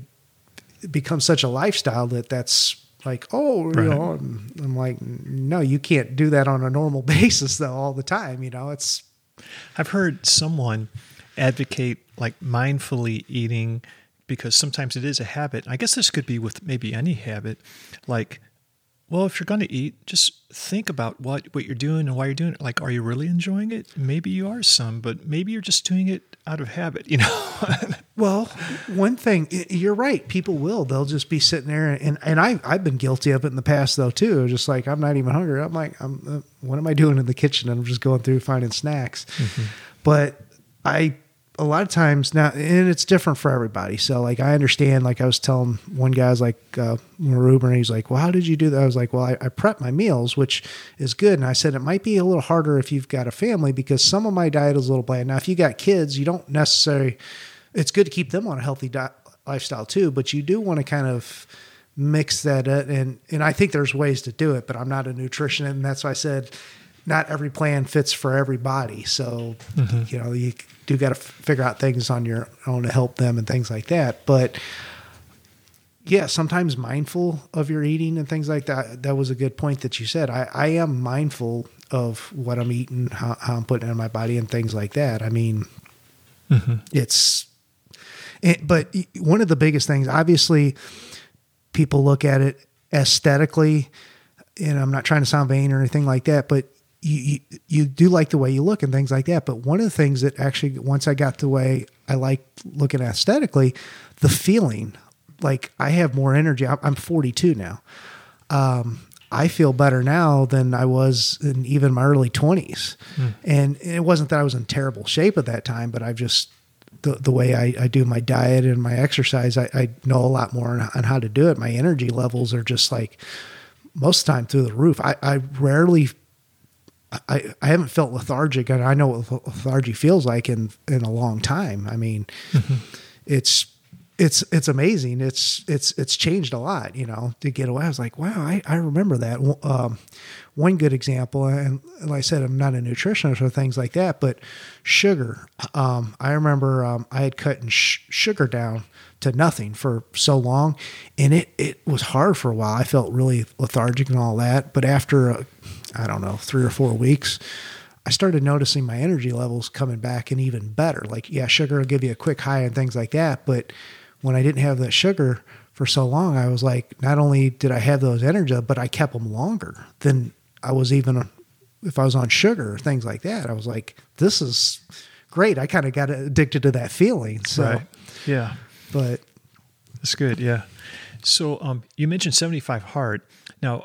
become such a lifestyle that that's like, oh, you know, I'm, I'm like, no, you can't do that on a normal basis though, all the time. You know, it's, I've heard someone advocate like mindfully eating because sometimes it is a habit. I guess this could be with maybe any habit. Like, well, if you're going to eat, just think about what, what you're doing and why you're doing it. Like, are you really enjoying it? Maybe you are some, but maybe you're just doing it out of habit, you know? Well, one thing you're right. People will. They'll just be sitting there, and and I I've been guilty of it in the past though too. Just like I'm not even hungry. I'm like, I'm uh, what am I doing in the kitchen? And I'm just going through finding snacks. But I a lot of times now, and it's different for everybody. So like I understand. Like I was telling one guy, was like, uh, were Ubering, he's like, well, how did you do that? I was like, well, I, I prep my meals, which is good. And I said it might be a little harder if you've got a family because some of my diet is a little bland. Now, if you got kids, you don't necessarily it's good to keep them on a healthy lifestyle too, but you do want to kind of mix that in. And, and I think there's ways to do it, but I'm not a nutritionist. And that's why I said not every plan fits for everybody. So, mm-hmm. you know, you do got to figure out things on your own to help them and things like that. But yeah, sometimes mindful of your eating and things like that. That was a good point that you said. I, I am mindful of what I'm eating, how, how I'm putting it in my body and things like that. I mean, mm-hmm. it's And, but one of the biggest things, obviously, people look at it aesthetically, and I'm not trying to sound vain or anything like that, but you, you, you do like the way you look and things like that. But one of the things that actually, once I got the way I like looking aesthetically, the feeling like I have more energy. I'm 42 now. Um, I feel better now than I was in even my early 20s. Hmm. And it wasn't that I was in terrible shape at that time, but I've just, the, the way I, I do my diet and my exercise, I, I know a lot more on, on, how to do it. My energy levels are just like most of the time through the roof. I, I rarely, I, I haven't felt lethargic and I know what lethargy feels like in, in a long time. I mean, mm-hmm. it's, it's it's amazing. It's it's it's changed a lot, you know, to get away. I was like, wow, I, I remember that. Um, one good example, and like I said, I'm not a nutritionist or things like that, but sugar. Um, I remember um, I had cut sh- sugar down to nothing for so long, and it it was hard for a while. I felt really lethargic and all that, but after uh, I don't know three or four weeks. I started noticing my energy levels coming back and even better. Like, yeah, sugar will give you a quick high and things like that, but when I didn't have that sugar for so long, I was like, not only did I have those energy, but I kept them longer than I was even if I was on sugar or things like that. I was like, this is great. I kind of got addicted to that feeling. So, right. yeah, but that's good. Yeah. So, um, you mentioned 75 hard. Now,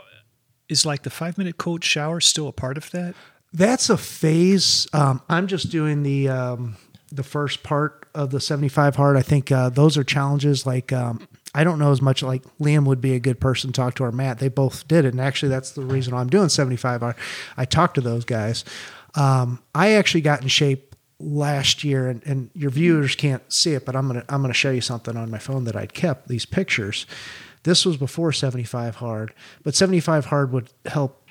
is like the five minute cold shower still a part of that? That's a phase. Um, I'm just doing the um, the first part of the 75 hard. I think uh, those are challenges like um, I don't know as much like Liam would be a good person to talk to or Matt. They both did it. And actually, that's the reason I'm doing 75 hard. I talked to those guys. Um, I actually got in shape last year and, and your viewers can't see it, but I'm to, I'm to show you something on my phone that I'd kept these pictures. This was before 75 hard, but 75 hard would help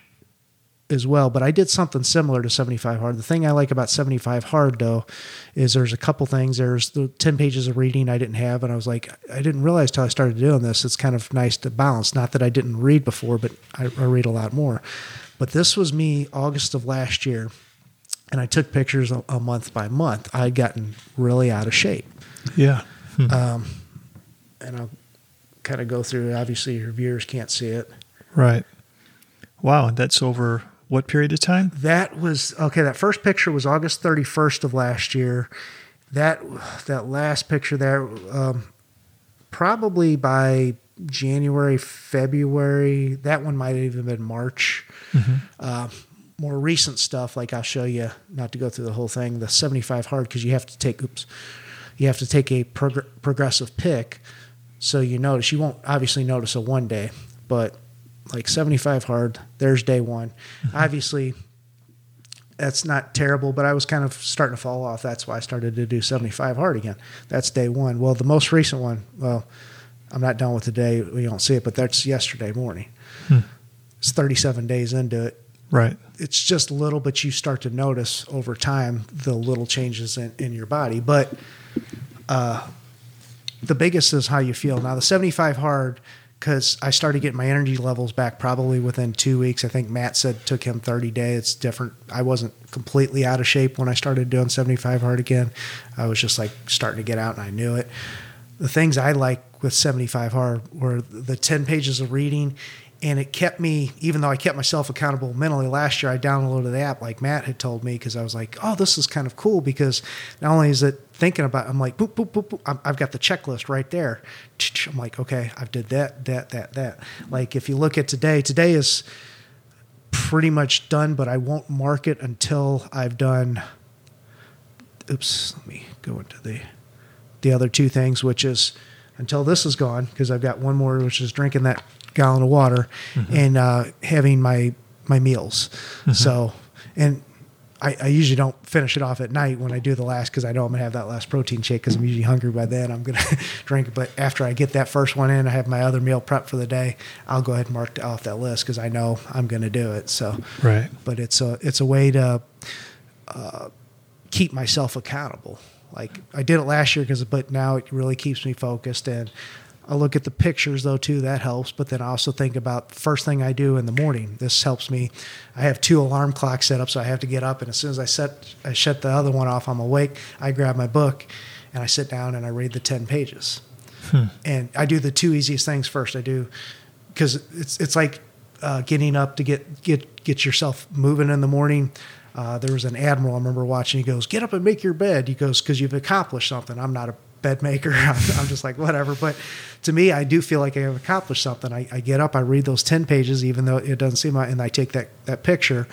as well, but I did something similar to 75 hard. The thing I like about 75 hard though is there's a couple things. There's the 10 pages of reading I didn't have, and I was like, I didn't realize till I started doing this. It's kind of nice to balance. Not that I didn't read before, but I, I read a lot more. But this was me August of last year, and I took pictures a, a month by month. I had gotten really out of shape. Yeah. Hmm. Um, and I'll kind of go through. Obviously, your viewers can't see it. Right. Wow, that's over what period of time? That was okay. That first picture was August 31st of last year. That that last picture there, um, probably by January, February. That one might have even been March. Mm-hmm. Uh, more recent stuff, like I'll show you, not to go through the whole thing, the 75 hard, because you have to take, oops, you have to take a prog- progressive pick. So you notice, you won't obviously notice a one day, but like 75 hard. There's day one. Mm-hmm. Obviously, that's not terrible, but I was kind of starting to fall off. That's why I started to do 75 hard again. That's day one. Well, the most recent one, well, I'm not done with the day. We don't see it, but that's yesterday morning. Hmm. It's 37 days into it. Right. It's just little, but you start to notice over time the little changes in, in your body. But uh, the biggest is how you feel. Now, the 75 hard because I started getting my energy levels back probably within two weeks. I think Matt said took him 30 days. It's different. I wasn't completely out of shape when I started doing 75 hard again. I was just like starting to get out and I knew it. The things I like with 75 hard were the 10 pages of reading and it kept me even though i kept myself accountable mentally last year i downloaded the app like matt had told me because i was like oh this is kind of cool because not only is it thinking about i'm like boop boop boop, boop. i've got the checklist right there i'm like okay i've did that that that that like if you look at today today is pretty much done but i won't mark it until i've done oops let me go into the the other two things which is until this is gone because i've got one more which is drinking that gallon of water mm-hmm. and uh, having my my meals. Mm-hmm. So, and I, I, usually don't finish it off at night when I do the last because I know I'm gonna have that last protein shake because I'm usually hungry by then. I'm gonna drink but after I get that first one in, I have my other meal prep for the day. I'll go ahead and mark off that list because I know I'm gonna do it. So, right. But it's a it's a way to uh, keep myself accountable. Like I did it last year because, but now it really keeps me focused and I look at the pictures though too. That helps. But then I also think about first thing I do in the morning. This helps me. I have two alarm clocks set up, so I have to get up, and as soon as I set I shut the other one off, I'm awake. I grab my book, and I sit down and I read the 10 pages. And I do the two easiest things first. I do because it's it's like uh, getting up to get get get yourself moving in the morning. Uh, there was an admiral I remember watching. He goes, "Get up and make your bed." He goes, "Because you've accomplished something." I'm not a bed maker. I'm, I'm just like whatever. But to me, I do feel like I have accomplished something. I, I get up, I read those ten pages, even though it doesn't seem like, and I take that that picture,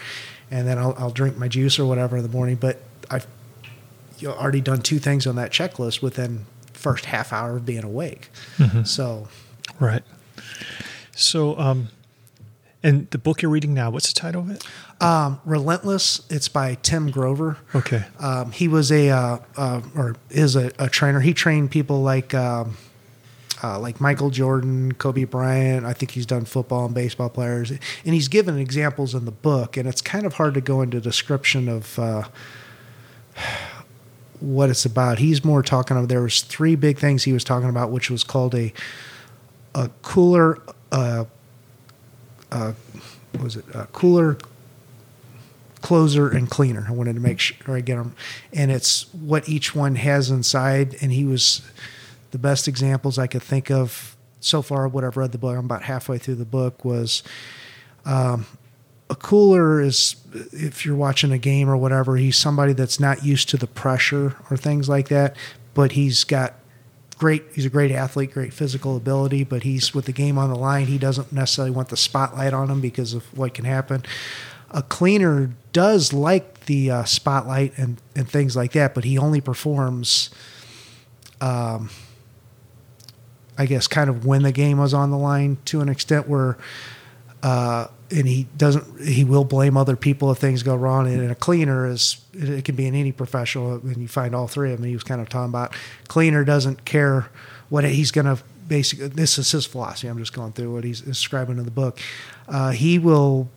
and then I'll, I'll drink my juice or whatever in the morning. But I've you know, already done two things on that checklist within first half hour of being awake. So Right. So, um, and the book you're reading now, what's the title of it? Um, Relentless. It's by Tim Grover. Okay. Um, he was a uh, uh, or is a, a trainer. He trained people like um, uh, like Michael Jordan, Kobe Bryant. I think he's done football and baseball players, and he's given examples in the book. And it's kind of hard to go into description of. Uh, what it's about. He's more talking about there was three big things he was talking about, which was called a a cooler uh, uh, was it a cooler closer and cleaner. I wanted to make sure I get them, and it's what each one has inside. And he was the best examples I could think of so far. What I've read the book, I'm about halfway through the book. Was um, a cooler is if you're watching a game or whatever. He's somebody that's not used to the pressure or things like that, but he's got great he's a great athlete great physical ability but he's with the game on the line he doesn't necessarily want the spotlight on him because of what can happen. A cleaner does like the uh, spotlight and, and things like that but he only performs um, i guess kind of when the game was on the line to an extent where uh, and he doesn't he will blame other people if things go wrong. And a cleaner is it can be in any professional and you find all three of them. He was kind of talking about cleaner doesn't care what he's going to basically this is his philosophy. I'm just going through what he's describing in the book. Uh, he will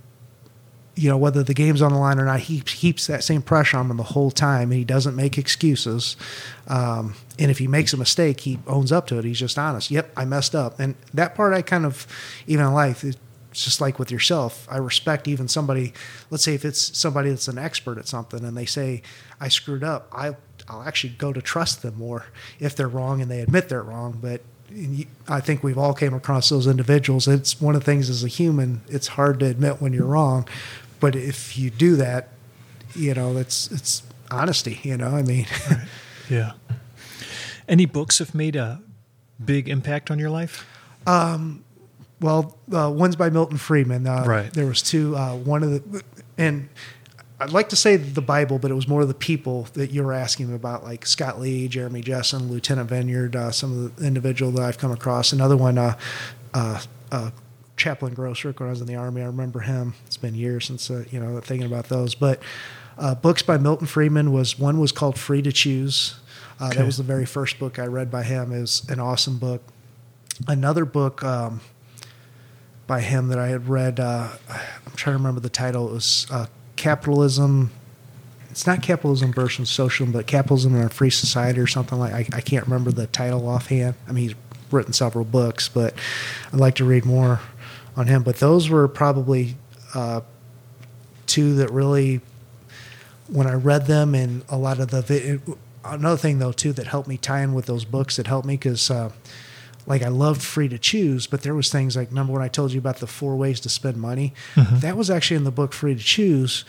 you know whether the game's on the line or not he keeps that same pressure on him the whole time and he doesn't make excuses. Um, and if he makes a mistake he owns up to it. He's just honest. Yep i messed up. And that part i kind of even in life it's just like with yourself. I respect even somebody. Let's say if it's somebody that's an expert at something, and they say I screwed up, I I'll actually go to trust them more if they're wrong and they admit they're wrong. But I think we've all came across those individuals. It's one of the things as a human. It's hard to admit when you're wrong, but if you do that, you know, it's it's honesty. You know, I mean, Right. Yeah. Any books have made a big impact on your life? Um, Well, uh, one's by Milton Friedman. Uh, Right. There was two. Uh, one of the, and I'd like to say the Bible, but it was more of the people that you were asking about, like Scott Lee, Jeremy Jessen, Lieutenant Vineyard, uh, some of the individual that I've come across. Another one, uh, uh, uh, Chaplain Grossrick when I was in the army. I remember him. It's been years since uh, you know thinking about those. But uh, books by Milton Friedman was one was called Free to Choose. Uh, Okay. That was the very first book I read by him. It was an awesome book. Another book. Um, by him that I had read. Uh, I'm trying to remember the title. It was uh, Capitalism. It's not Capitalism versus Socialism, but Capitalism in a Free Society or something like. I, I can't remember the title offhand. I mean, he's written several books, but I'd like to read more on him. But those were probably uh, two that really, when I read them, and a lot of the another thing though too that helped me tie in with those books that helped me because. Like I loved free to choose, but there was things like remember when I told you about the four ways to spend money? Mm-hmm. That was actually in the book Free to Choose.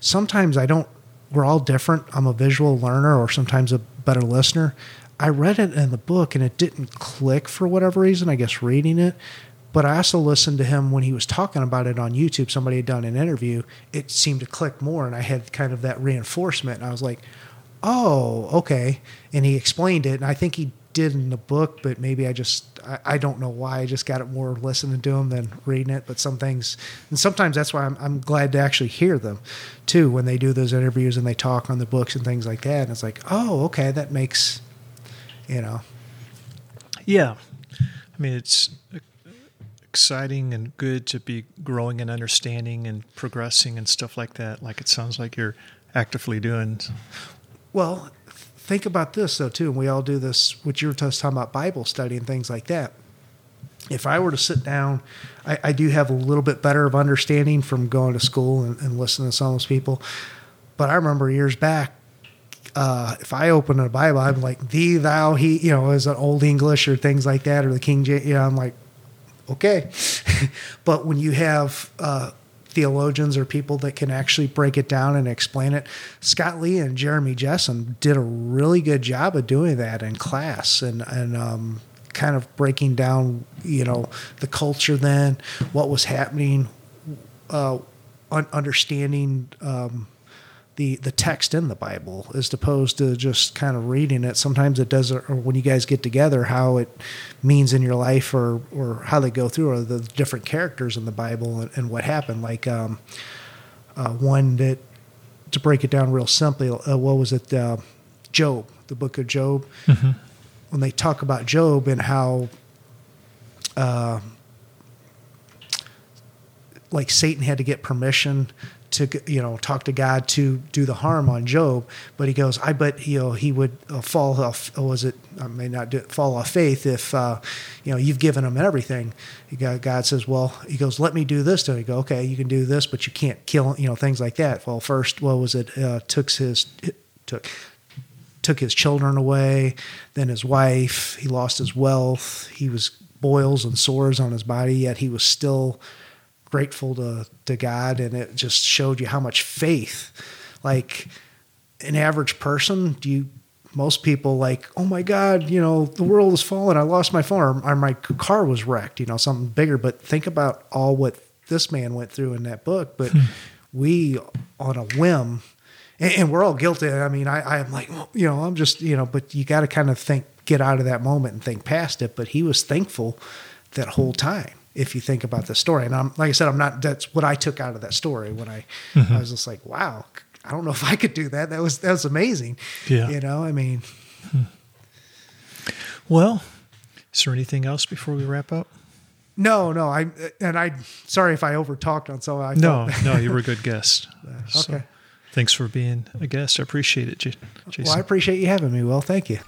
Sometimes I don't we're all different. I'm a visual learner or sometimes a better listener. I read it in the book and it didn't click for whatever reason, I guess reading it. But I also listened to him when he was talking about it on YouTube. Somebody had done an interview. It seemed to click more, and I had kind of that reinforcement. And I was like, oh, okay. And he explained it, and I think he did in the book, but maybe I just I, I don't know why I just got it more listening to him than reading it. But some things, and sometimes that's why I'm, I'm glad to actually hear them too when they do those interviews and they talk on the books and things like that. And it's like, oh, okay, that makes, you know, Yeah. I mean, it's exciting and good to be growing and understanding and progressing and stuff like that. Like it sounds like you're actively doing. Well, think about this though too, and we all do this. What you were just talking about Bible study and things like that. If I were to sit down, I, I do have a little bit better of understanding from going to school and, and listening to some of those people. But I remember years back, uh, if I open a Bible, I'm like thee, thou, he, you know, is an old English or things like that, or the King James. You know, I'm like, okay. but when you have uh, theologians or people that can actually break it down and explain it, Scott Lee and Jeremy Jessen did a really good job of doing that in class and and um, kind of breaking down, you know, the culture then, what was happening, uh, un- understanding. Um, the the text in the Bible as opposed to just kind of reading it. Sometimes it does, or when you guys get together, how it means in your life, or or how they go through, or the different characters in the Bible and, and what happened. Like um, uh, one that to break it down real simply, uh, what was it? Uh, Job, the book of Job. Mm-hmm. When they talk about Job and how. Uh, like Satan had to get permission to you know talk to God to do the harm on Job, but he goes, I bet you know he would uh, fall off. Was it? I may not do, fall off faith if uh, you know you've given him everything. Got, God says, well, he goes, let me do this him. You go, okay, you can do this, but you can't kill. You know things like that. Well, first, what was it? Uh, took his took took his children away, then his wife. He lost his wealth. He was boils and sores on his body, yet he was still grateful to to God, and it just showed you how much faith. Like an average person, do you? Most people like, oh my God, you know, the world is falling. I lost my phone, or my car was wrecked. You know, something bigger. But think about all what this man went through in that book. But hmm. we, on a whim, and, and, we're all guilty. I mean, I, I'm like, well, you know, I'm just, you know, but you got to kind of think, get out of that moment and think past it. But he was thankful that whole time if you think about the story. And I'm like I said, I'm not. That's what I took out of that story when I mm-hmm. I was just like, wow, I don't know if I could do that. That was that was amazing. Yeah, you know, I mean. Hmm. Well, is there anything else before we wrap up? No, no. I and I sorry if I overtalked on so I no, no. You were a good guest. okay. thanks for being a guest. I appreciate it, Jason. Well, I appreciate you having me. Well, thank you.